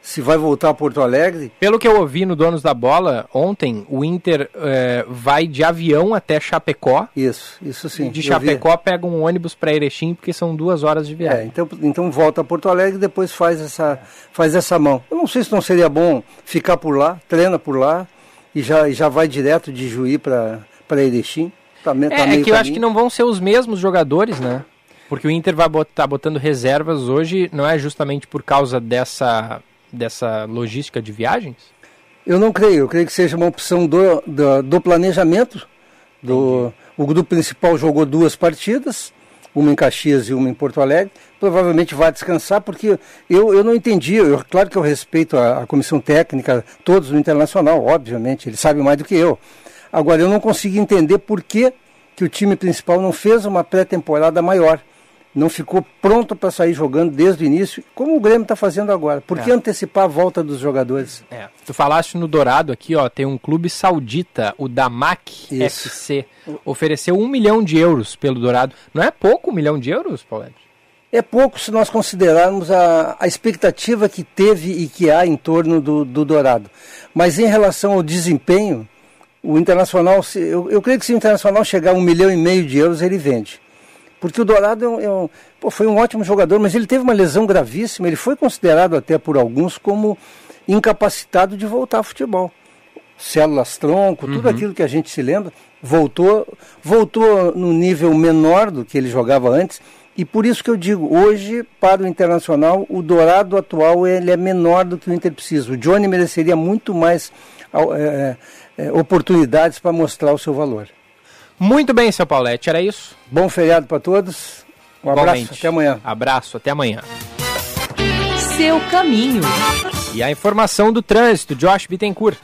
se vai voltar a Porto Alegre. Pelo que eu ouvi no Donos da Bola ontem, o Inter é, vai de avião até Chapecó. Isso, isso sim. De Chapecó pega um ônibus para Erechim, porque são duas horas de viagem. É, então, então volta a Porto Alegre e depois faz essa, faz essa mão. Eu não sei se não seria bom ficar por lá, treina por lá e já, já vai direto de Juí para Erechim. Tá, tá é, é que eu acho que não vão ser os mesmos jogadores, né? Porque o Inter vai botar tá botando reservas hoje, não é justamente por causa dessa dessa logística de viagens? Eu não creio, eu creio que seja uma opção do, do, do planejamento. Do, o grupo principal jogou duas partidas, uma em Caxias e uma em Porto Alegre. Provavelmente vai descansar, porque eu, eu não entendi. Eu, claro que eu respeito a, a comissão técnica, todos no Internacional, obviamente, eles sabem mais do que eu. Agora, eu não consigo entender por que, que o time principal não fez uma pré-temporada maior não ficou pronto para sair jogando desde o início, como o Grêmio está fazendo agora. Por que é. antecipar a volta dos jogadores? É. Tu falaste no Dourado aqui, ó, tem um clube saudita, o Damac Isso. FC, ofereceu um milhão de euros pelo Dourado. Não é pouco um milhão de euros, Paulette? É pouco se nós considerarmos a, a expectativa que teve e que há em torno do, do Dourado. Mas em relação ao desempenho, o Internacional, eu, eu creio que se o Internacional chegar a um milhão e meio de euros, ele vende. Porque o Dourado é um, é um, pô, foi um ótimo jogador, mas ele teve uma lesão gravíssima. Ele foi considerado até por alguns como incapacitado de voltar ao futebol. células tronco, tudo uhum. aquilo que a gente se lembra, voltou, voltou no nível menor do que ele jogava antes. E por isso que eu digo, hoje, para o Internacional, o Dourado atual ele é menor do que o Inter precisa. O Johnny mereceria muito mais é, é, oportunidades para mostrar o seu valor. Muito bem, seu Paulette, era isso? Bom feriado para todos. Um abraço, até amanhã. Abraço, até amanhã. Seu caminho. E a informação do trânsito, Josh Bittencourt.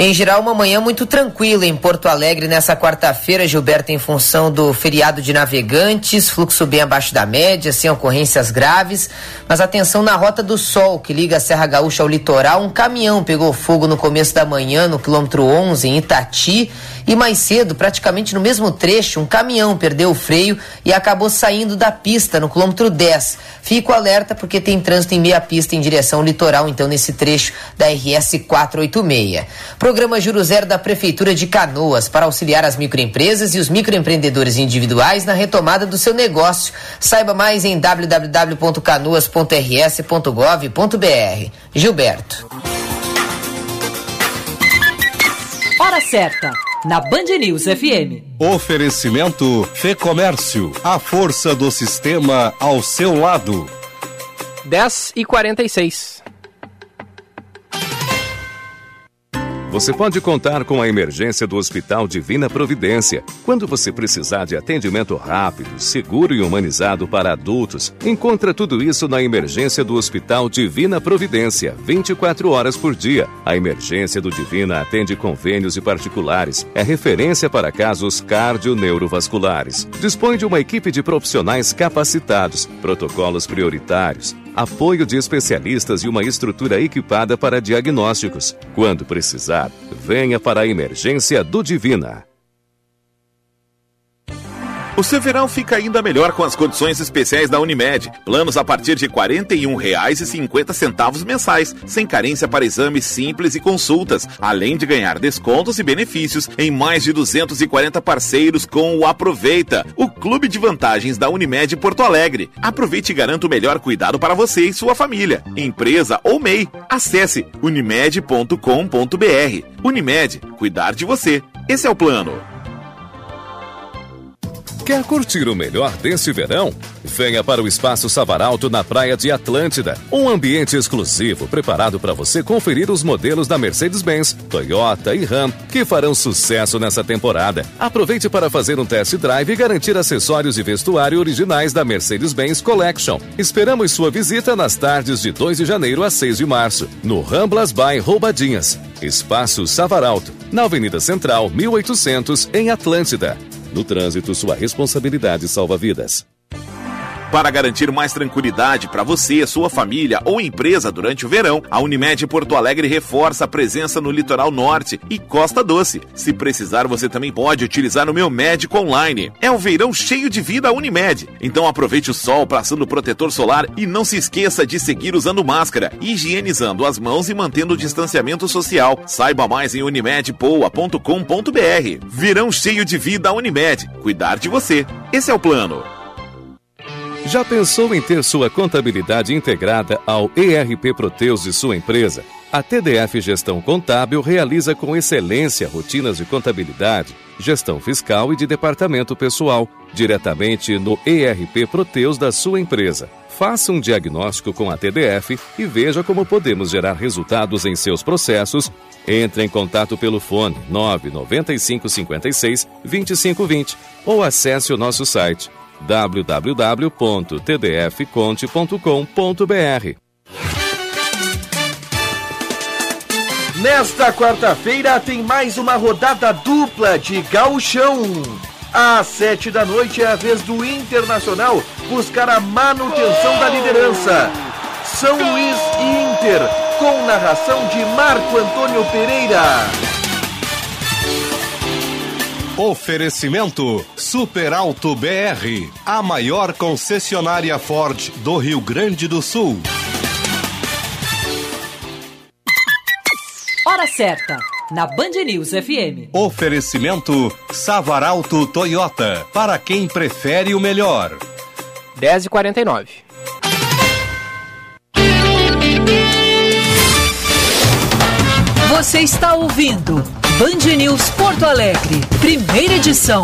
Em geral, uma manhã muito tranquila em Porto Alegre nessa quarta-feira, Gilberto, em função do feriado de navegantes, fluxo bem abaixo da média, sem ocorrências graves. Mas atenção na Rota do Sol, que liga a Serra Gaúcha ao litoral. Um caminhão pegou fogo no começo da manhã, no quilômetro 11, em Itati. E mais cedo, praticamente no mesmo trecho, um caminhão perdeu o freio e acabou saindo da pista no quilômetro 10. Fico alerta porque tem trânsito em meia pista em direção ao litoral, então, nesse trecho da RS 486. Programa Juro Zero da Prefeitura de Canoas para auxiliar as microempresas e os microempreendedores individuais na retomada do seu negócio. Saiba mais em www.canoas.rs.gov.br. Gilberto. Hora certa na Band News FM. Oferecimento Fê Comércio, a força do sistema ao seu lado. 10 e 46 Você pode contar com a emergência do Hospital Divina Providência. Quando você precisar de atendimento rápido, seguro e humanizado para adultos, encontra tudo isso na emergência do Hospital Divina Providência, 24 horas por dia. A emergência do Divina atende convênios e particulares. É referência para casos cardio-neurovasculares. Dispõe de uma equipe de profissionais capacitados, protocolos prioritários, apoio de especialistas e uma estrutura equipada para diagnósticos. Quando precisar, venha para a emergência do Divina. O seu verão fica ainda melhor com as condições especiais da Unimed. Planos a partir de R$ 41,50 mensais, sem carência para exames simples e consultas, além de ganhar descontos e benefícios em mais de 240 parceiros com o Aproveita, o clube de vantagens da Unimed Porto Alegre. Aproveite e garanta o melhor cuidado para você e sua família, empresa ou MEI. Acesse unimed.com.br. Unimed, cuidar de você. Esse é o plano. Quer curtir o melhor desse verão? Venha para o Espaço Savaralto na Praia de Atlântida. Um ambiente exclusivo preparado para você conferir os modelos da Mercedes-Benz, Toyota e Ram que farão sucesso nessa temporada. Aproveite para fazer um test drive e garantir acessórios e vestuário originais da Mercedes-Benz Collection. Esperamos sua visita nas tardes de 2 de janeiro a 6 de março, no Ramblas by Roubadinhas. Espaço Savaralto, na Avenida Central, 1800, em Atlântida. No trânsito, sua responsabilidade salva vidas. Para garantir mais tranquilidade para você, sua família ou empresa durante o verão, a Unimed Porto Alegre reforça a presença no litoral norte e Costa Doce. Se precisar, você também pode utilizar o meu médico online. É o verão cheio de vida Unimed. Então aproveite o sol passando protetor solar e não se esqueça de seguir usando máscara, higienizando as mãos e mantendo o distanciamento social. Saiba mais em unimedpoa.com.br. Verão cheio de vida Unimed. Cuidar de você. Esse é o plano. Já pensou em ter sua contabilidade integrada ao ERP Proteus de sua empresa? A TDF Gestão Contábil realiza com excelência rotinas de contabilidade, gestão fiscal e de departamento pessoal, diretamente no ERP Proteus da sua empresa. Faça um diagnóstico com a TDF e veja como podemos gerar resultados em seus processos. Entre em contato pelo fone 995 56 2520 ou acesse o nosso site www.tdfconte.com.br. Nesta quarta-feira tem mais uma rodada dupla de gauchão. Às sete da noite é a vez do Internacional buscar a manutenção da liderança. São Luís e Inter, com narração de Marco Antônio Pereira. Oferecimento Super Alto BR, a maior concessionária Ford do Rio Grande do Sul. Hora certa, na Band News FM. Oferecimento Savaralto Toyota, para quem prefere o melhor. 10h49. Você está ouvindo Band News Porto Alegre, primeira edição.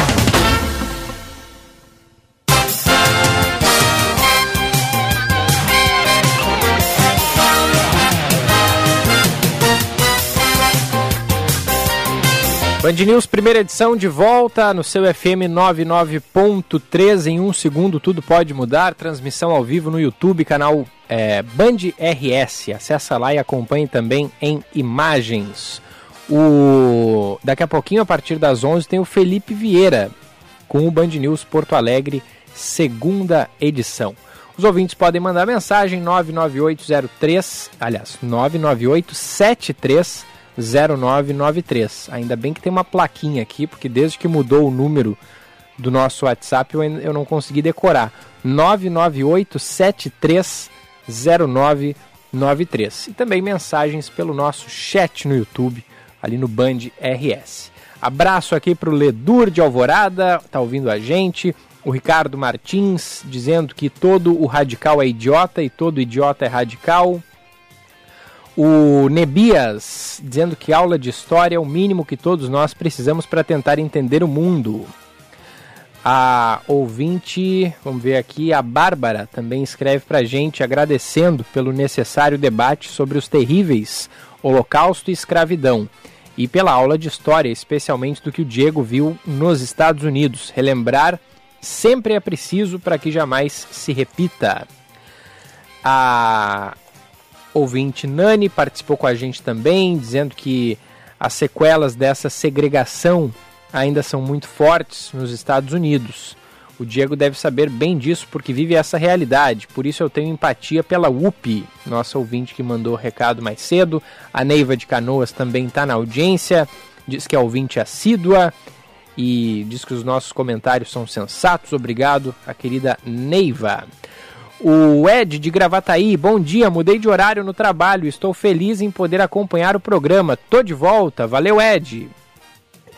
Band News, primeira edição de volta no seu FM 99.3 em um segundo, tudo pode mudar. Transmissão ao vivo no YouTube, canal é, Band RS. Acesse lá e acompanhe também em imagens. O... Daqui a pouquinho, a partir das 11, tem o Felipe Vieira com o Band News Porto Alegre, segunda edição. Os ouvintes podem mandar mensagem 99803, aliás, 99873 0993. Ainda bem que tem uma plaquinha aqui, porque desde que mudou o número do nosso WhatsApp eu, eu não consegui decorar. 998730993. E também mensagens pelo nosso chat no YouTube, ali no Band RS. Abraço aqui para o Ledur de Alvorada, tá ouvindo a gente. O Ricardo Martins dizendo que todo o radical é idiota e todo idiota é radical. O Nebias dizendo que aula de história é o mínimo que todos nós precisamos para tentar entender o mundo. A ouvinte, vamos ver aqui, a Bárbara também escreve para gente agradecendo pelo necessário debate sobre os terríveis Holocausto e escravidão e pela aula de história, especialmente do que o Diego viu nos Estados Unidos. Relembrar sempre é preciso para que jamais se repita. A ouvinte Nani participou com a gente também, dizendo que as sequelas dessa segregação ainda são muito fortes nos Estados Unidos. O Diego deve saber bem disso porque vive essa realidade. Por isso eu tenho empatia pela UP, nossa ouvinte que mandou recado mais cedo. A Neiva de Canoas também está na audiência, diz que é ouvinte assídua e diz que os nossos comentários são sensatos. Obrigado, a querida Neiva. O Ed de Gravataí, bom dia, mudei de horário no trabalho, estou feliz em poder acompanhar o programa. Tô de volta, valeu Ed.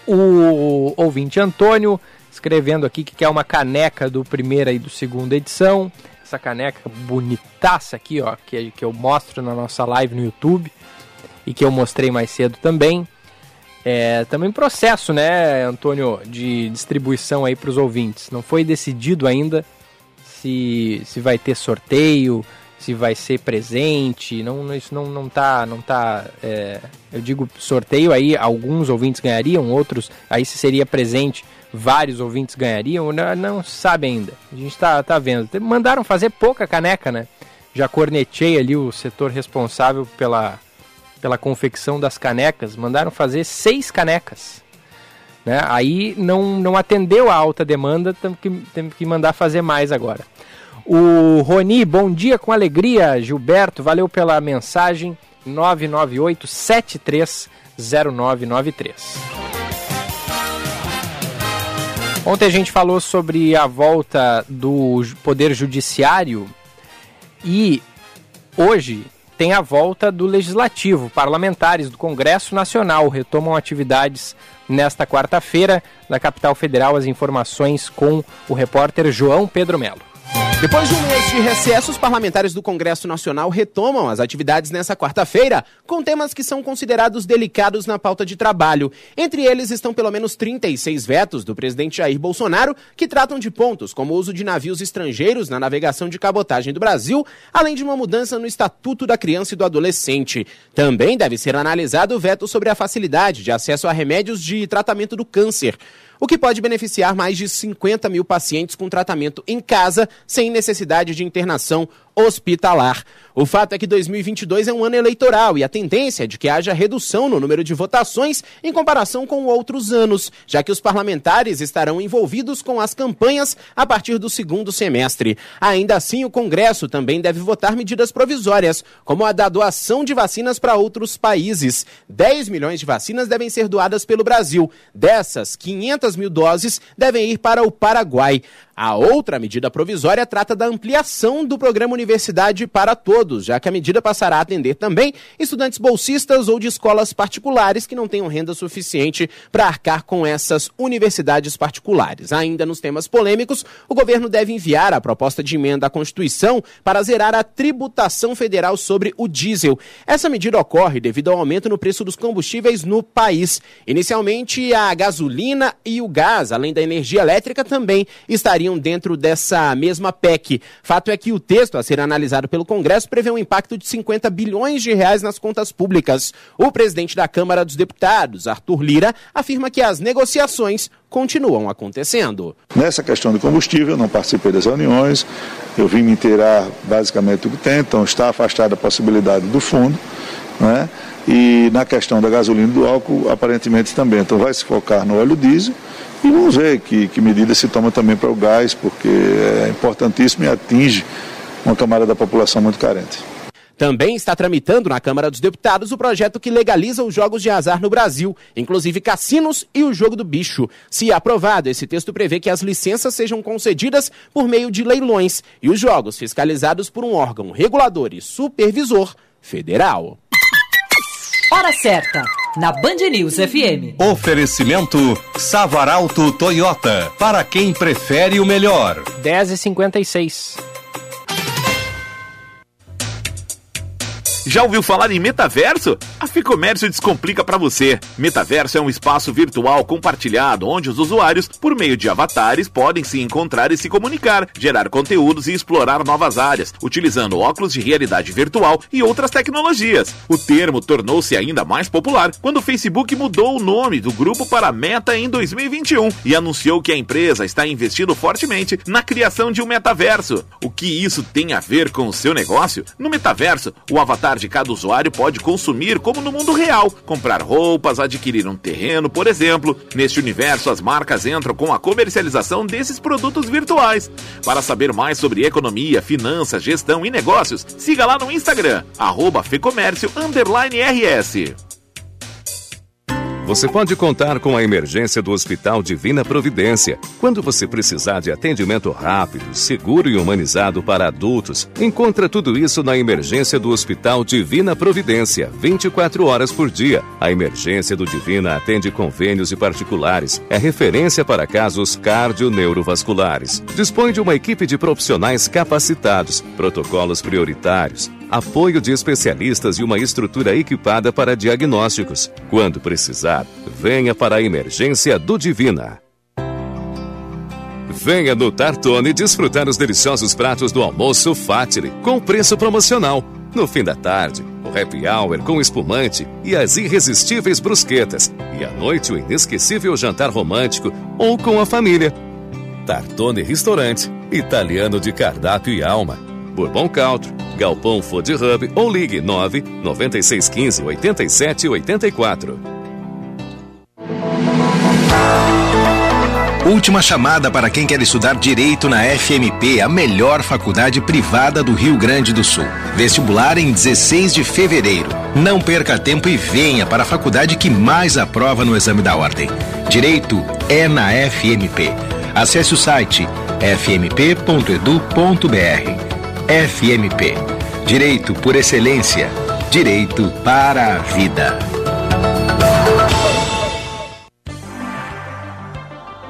O ouvinte Antônio, escrevendo aqui que quer uma caneca do primeira e do segunda edição. Essa caneca bonitaça aqui, ó, que, que eu mostro na nossa live no YouTube e que eu mostrei mais cedo também. É, também processo, né, Antônio, de distribuição aí para os ouvintes. Não foi decidido ainda se, se vai ter sorteio, se vai ser presente, não, isso não, não tá, não tá é, eu digo sorteio aí, alguns ouvintes ganhariam, outros, aí se seria presente, vários ouvintes ganhariam, não, não se sabe ainda, a gente tá, tá vendo, mandaram fazer pouca caneca, né, já cornetei ali o setor responsável pela, pela confecção das canecas, mandaram fazer seis canecas, né? Aí não, não atendeu a alta demanda, temos que, temos que mandar fazer mais agora. O Roni, bom dia com alegria. Gilberto, valeu pela mensagem 998 730993. Ontem a gente falou sobre a volta do Poder Judiciário e hoje tem a volta do Legislativo. Parlamentares do Congresso Nacional retomam atividades nesta quarta-feira. Na capital federal, as informações com o repórter João Pedro Melo. Depois de um mês de recesso, os parlamentares do Congresso Nacional retomam as atividades nessa quarta-feira, com temas que são considerados delicados na pauta de trabalho. Entre eles estão pelo menos 36 vetos do presidente Jair Bolsonaro, que tratam de pontos como o uso de navios estrangeiros na navegação de cabotagem do Brasil, além de uma mudança no Estatuto da Criança e do Adolescente. Também deve ser analisado o veto sobre a facilidade de acesso a remédios de tratamento do câncer o que pode beneficiar mais de 50 mil pacientes com tratamento em casa, sem necessidade de internação hospitalar. O fato é que 2022 é um ano eleitoral e a tendência é de que haja redução no número de votações em comparação com outros anos, já que os parlamentares estarão envolvidos com as campanhas a partir do segundo semestre. Ainda assim, o Congresso também deve votar medidas provisórias, como a da doação de vacinas para outros países. 10 milhões de vacinas devem ser doadas pelo Brasil. Dessas, 500 mil doses devem ir para o Paraguai. A outra medida provisória trata da ampliação do programa universitário universidade para todos, já que a medida passará a atender também estudantes bolsistas ou de escolas particulares que não tenham renda suficiente para arcar com essas universidades particulares. Ainda nos temas polêmicos, o governo deve enviar a proposta de emenda à Constituição para zerar a tributação federal sobre o diesel. Essa medida ocorre devido ao aumento no preço dos combustíveis no país. Inicialmente, a gasolina e o gás, além da energia elétrica, também estariam dentro dessa mesma PEC. Fato é que o texto a ser analisado pelo Congresso prevê um impacto de 50 bilhões de reais nas contas públicas. O presidente da Câmara dos Deputados, Arthur Lira, afirma que as negociações continuam acontecendo. Nessa questão de combustível, não participei das reuniões, eu vim me inteirar basicamente do que tem, então está afastada a possibilidade do fundo, né? E na questão da gasolina e do álcool, aparentemente também. Então vai se focar no óleo diesel e vamos ver que, que medida se toma também para o gás, porque é importantíssimo e atinge uma camada da população muito carente. Também está tramitando na Câmara dos Deputados o projeto que legaliza os jogos de azar no Brasil, inclusive cassinos e o jogo do bicho. Se aprovado, esse texto prevê que as licenças sejam concedidas por meio de leilões e os jogos fiscalizados por um órgão regulador e supervisor federal. Hora certa, na Band News FM. Oferecimento Savaralto Toyota, para quem prefere o melhor. 10h56. Já ouviu falar em metaverso? A Ficomércio descomplica para você. Metaverso é um espaço virtual compartilhado onde os usuários, por meio de avatares, podem se encontrar e se comunicar, gerar conteúdos e explorar novas áreas, utilizando óculos de realidade virtual e outras tecnologias. O termo tornou-se ainda mais popular quando o Facebook mudou o nome do grupo para Meta em 2021 e anunciou que a empresa está investindo fortemente na criação de um metaverso. O que isso tem a ver com o seu negócio? No metaverso, o avatar de cada usuário pode consumir como no mundo real, comprar roupas, adquirir um terreno, por exemplo. Neste universo, as marcas entram com a comercialização desses produtos virtuais. Para saber mais sobre economia, finanças, gestão e negócios, siga lá no Instagram, arroba Fecomércio RS. Você pode contar com a emergência do Hospital Divina Providência. Quando você precisar de atendimento rápido, seguro e humanizado para adultos, encontra tudo isso na emergência do Hospital Divina Providência, 24 horas por dia. A emergência do Divina atende convênios e particulares. É referência para casos cardio-neurovasculares. Dispõe de uma equipe de profissionais capacitados, protocolos prioritários, apoio de especialistas e uma estrutura equipada para diagnósticos. Quando precisar, venha para a emergência do Divina. Venha no Tartone desfrutar os deliciosos pratos do almoço Fatile, com preço promocional. No fim da tarde, o happy hour com espumante e as irresistíveis brusquetas. E à noite, o inesquecível jantar romântico ou com a família. Tartone Restaurante, italiano de cardápio e alma. Bourbon Country, Galpão Food Hub ou ligue 9 9615 87 84. Última chamada para quem quer estudar direito na FMP, a melhor faculdade privada do Rio Grande do Sul. Vestibular em 16 de fevereiro. Não perca tempo e venha para a faculdade que mais aprova no exame da ordem. Direito é na FMP. Acesse o site fmp.edu.br. FMP. Direito por excelência. Direito para a vida.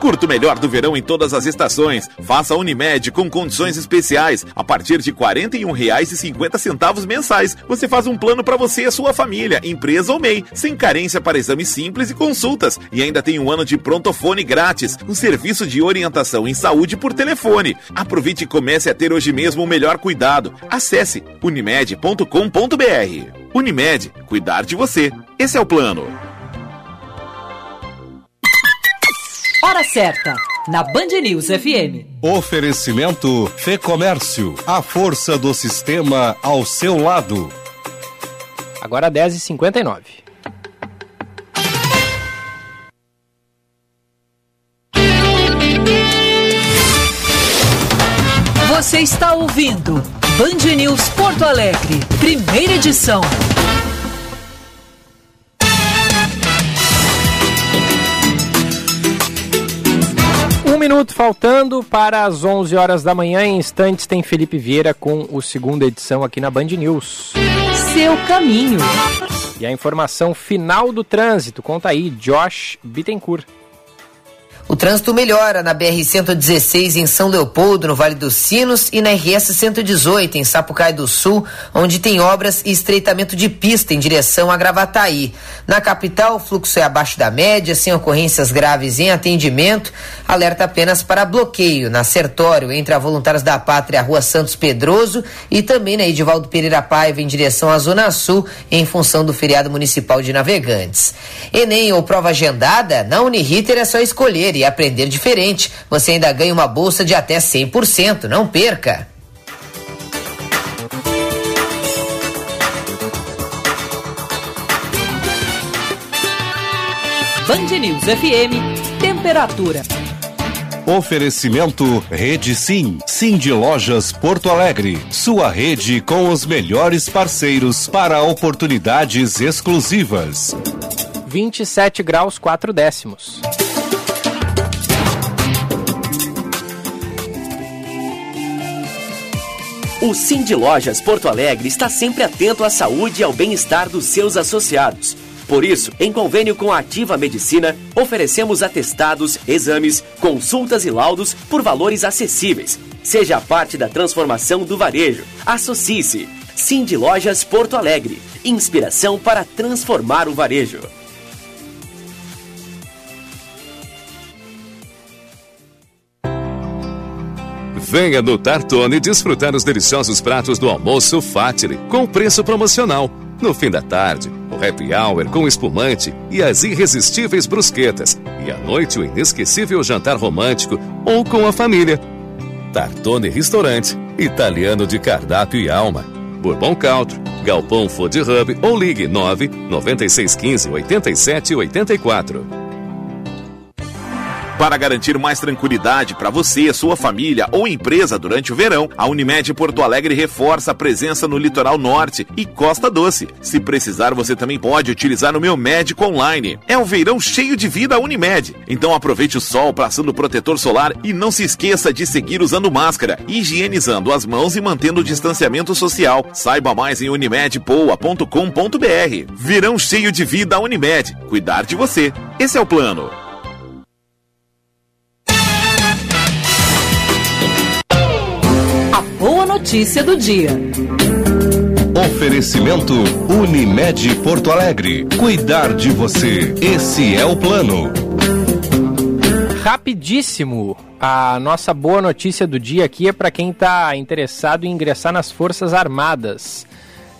Curta o melhor do verão em todas as estações. Faça a Unimed com condições especiais. A partir de R$ 41,50 mensais, você faz um plano para você e a sua família, empresa ou MEI, sem carência para exames simples e consultas. E ainda tem um ano de prontofone grátis, um serviço de orientação em saúde por telefone. Aproveite e comece a ter hoje mesmo o melhor cuidado. Acesse unimed.com.br. Unimed, cuidar de você. Esse é o plano. Hora certa, na Band News FM. Oferecimento Fê Comércio, a força do sistema ao seu lado. Agora 10h59. Você está ouvindo Band News Porto Alegre, primeira edição. Minuto faltando para as 11 horas da manhã. Em instantes tem Felipe Vieira com o segunda edição aqui na Band News. Seu caminho. E a informação final do trânsito. Conta aí, Josh Bittencourt. O trânsito melhora na BR-116 em São Leopoldo, no Vale dos Sinos, e na RS-118 em Sapucaí do Sul, onde tem obras e estreitamento de pista em direção a Gravataí. Na capital, o fluxo é abaixo da média, sem ocorrências graves em atendimento. Alerta apenas para bloqueio na Sertório, entre a Voluntários da Pátria, Rua Santos Pedroso, e também na Edivaldo Pereira Paiva, em direção à Zona Sul, em função do feriado municipal de navegantes. Enem ou prova agendada, na Uniriter é só escolher e aprender diferente. Você ainda ganha uma bolsa de até 100%. Não perca! Band News FM, temperatura. Oferecimento Rede Sim, Sim de Lojas Porto Alegre. Sua rede com os melhores parceiros para oportunidades exclusivas. 27 graus 4 décimos. O de Lojas Porto Alegre está sempre atento à saúde e ao bem-estar dos seus associados. Por isso, em convênio com a Ativa Medicina, oferecemos atestados, exames, consultas e laudos por valores acessíveis. Seja parte da transformação do varejo. Associe-se. De Lojas Porto Alegre. Inspiração para transformar o varejo. Venha no Tartone desfrutar os deliciosos pratos do almoço Fatile, com preço promocional. No fim da tarde, o happy hour com espumante e as irresistíveis brusquetas. E à noite, o inesquecível jantar romântico ou com a família. Tartone Restaurante, italiano de cardápio e alma. Bourbon Country, Galpão Food Hub ou ligue 9 9615 87 84. Para garantir mais tranquilidade para você, sua família ou empresa durante o verão, a Unimed Porto Alegre reforça a presença no litoral norte e Costa Doce. Se precisar, você também pode utilizar o meu médico online. É um verão cheio de vida Unimed. Então aproveite o sol passando protetor solar e não se esqueça de seguir usando máscara, higienizando as mãos e mantendo o distanciamento social. Saiba mais em unimedpoa.com.br. Verão cheio de vida Unimed. Cuidar de você. Esse é o plano. Boa notícia do dia. Oferecimento Unimed Porto Alegre. Cuidar de você. Esse é o plano. Rapidíssimo. A nossa boa notícia do dia aqui é para quem está interessado em ingressar nas Forças Armadas.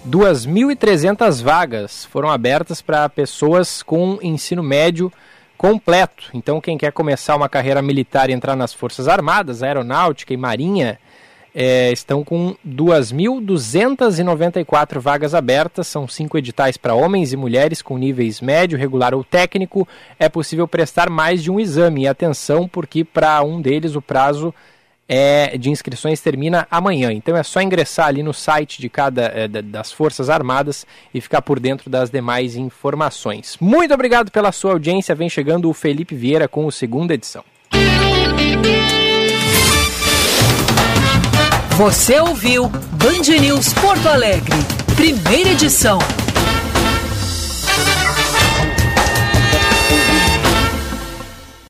2.300 vagas foram abertas para pessoas com ensino médio completo. Então, quem quer começar uma carreira militar e entrar nas Forças Armadas, Aeronáutica e Marinha, é, estão com 2.294 vagas abertas, são cinco editais para homens e mulheres com níveis médio, regular ou técnico. É possível prestar mais de um exame. E atenção, porque para um deles o prazo é, de inscrições termina amanhã. Então é só ingressar ali no site de cada é, das Forças Armadas e ficar por dentro das demais informações. Muito obrigado pela sua audiência. Vem chegando o Felipe Vieira com o segunda edição. Você ouviu Band News Porto Alegre, primeira edição.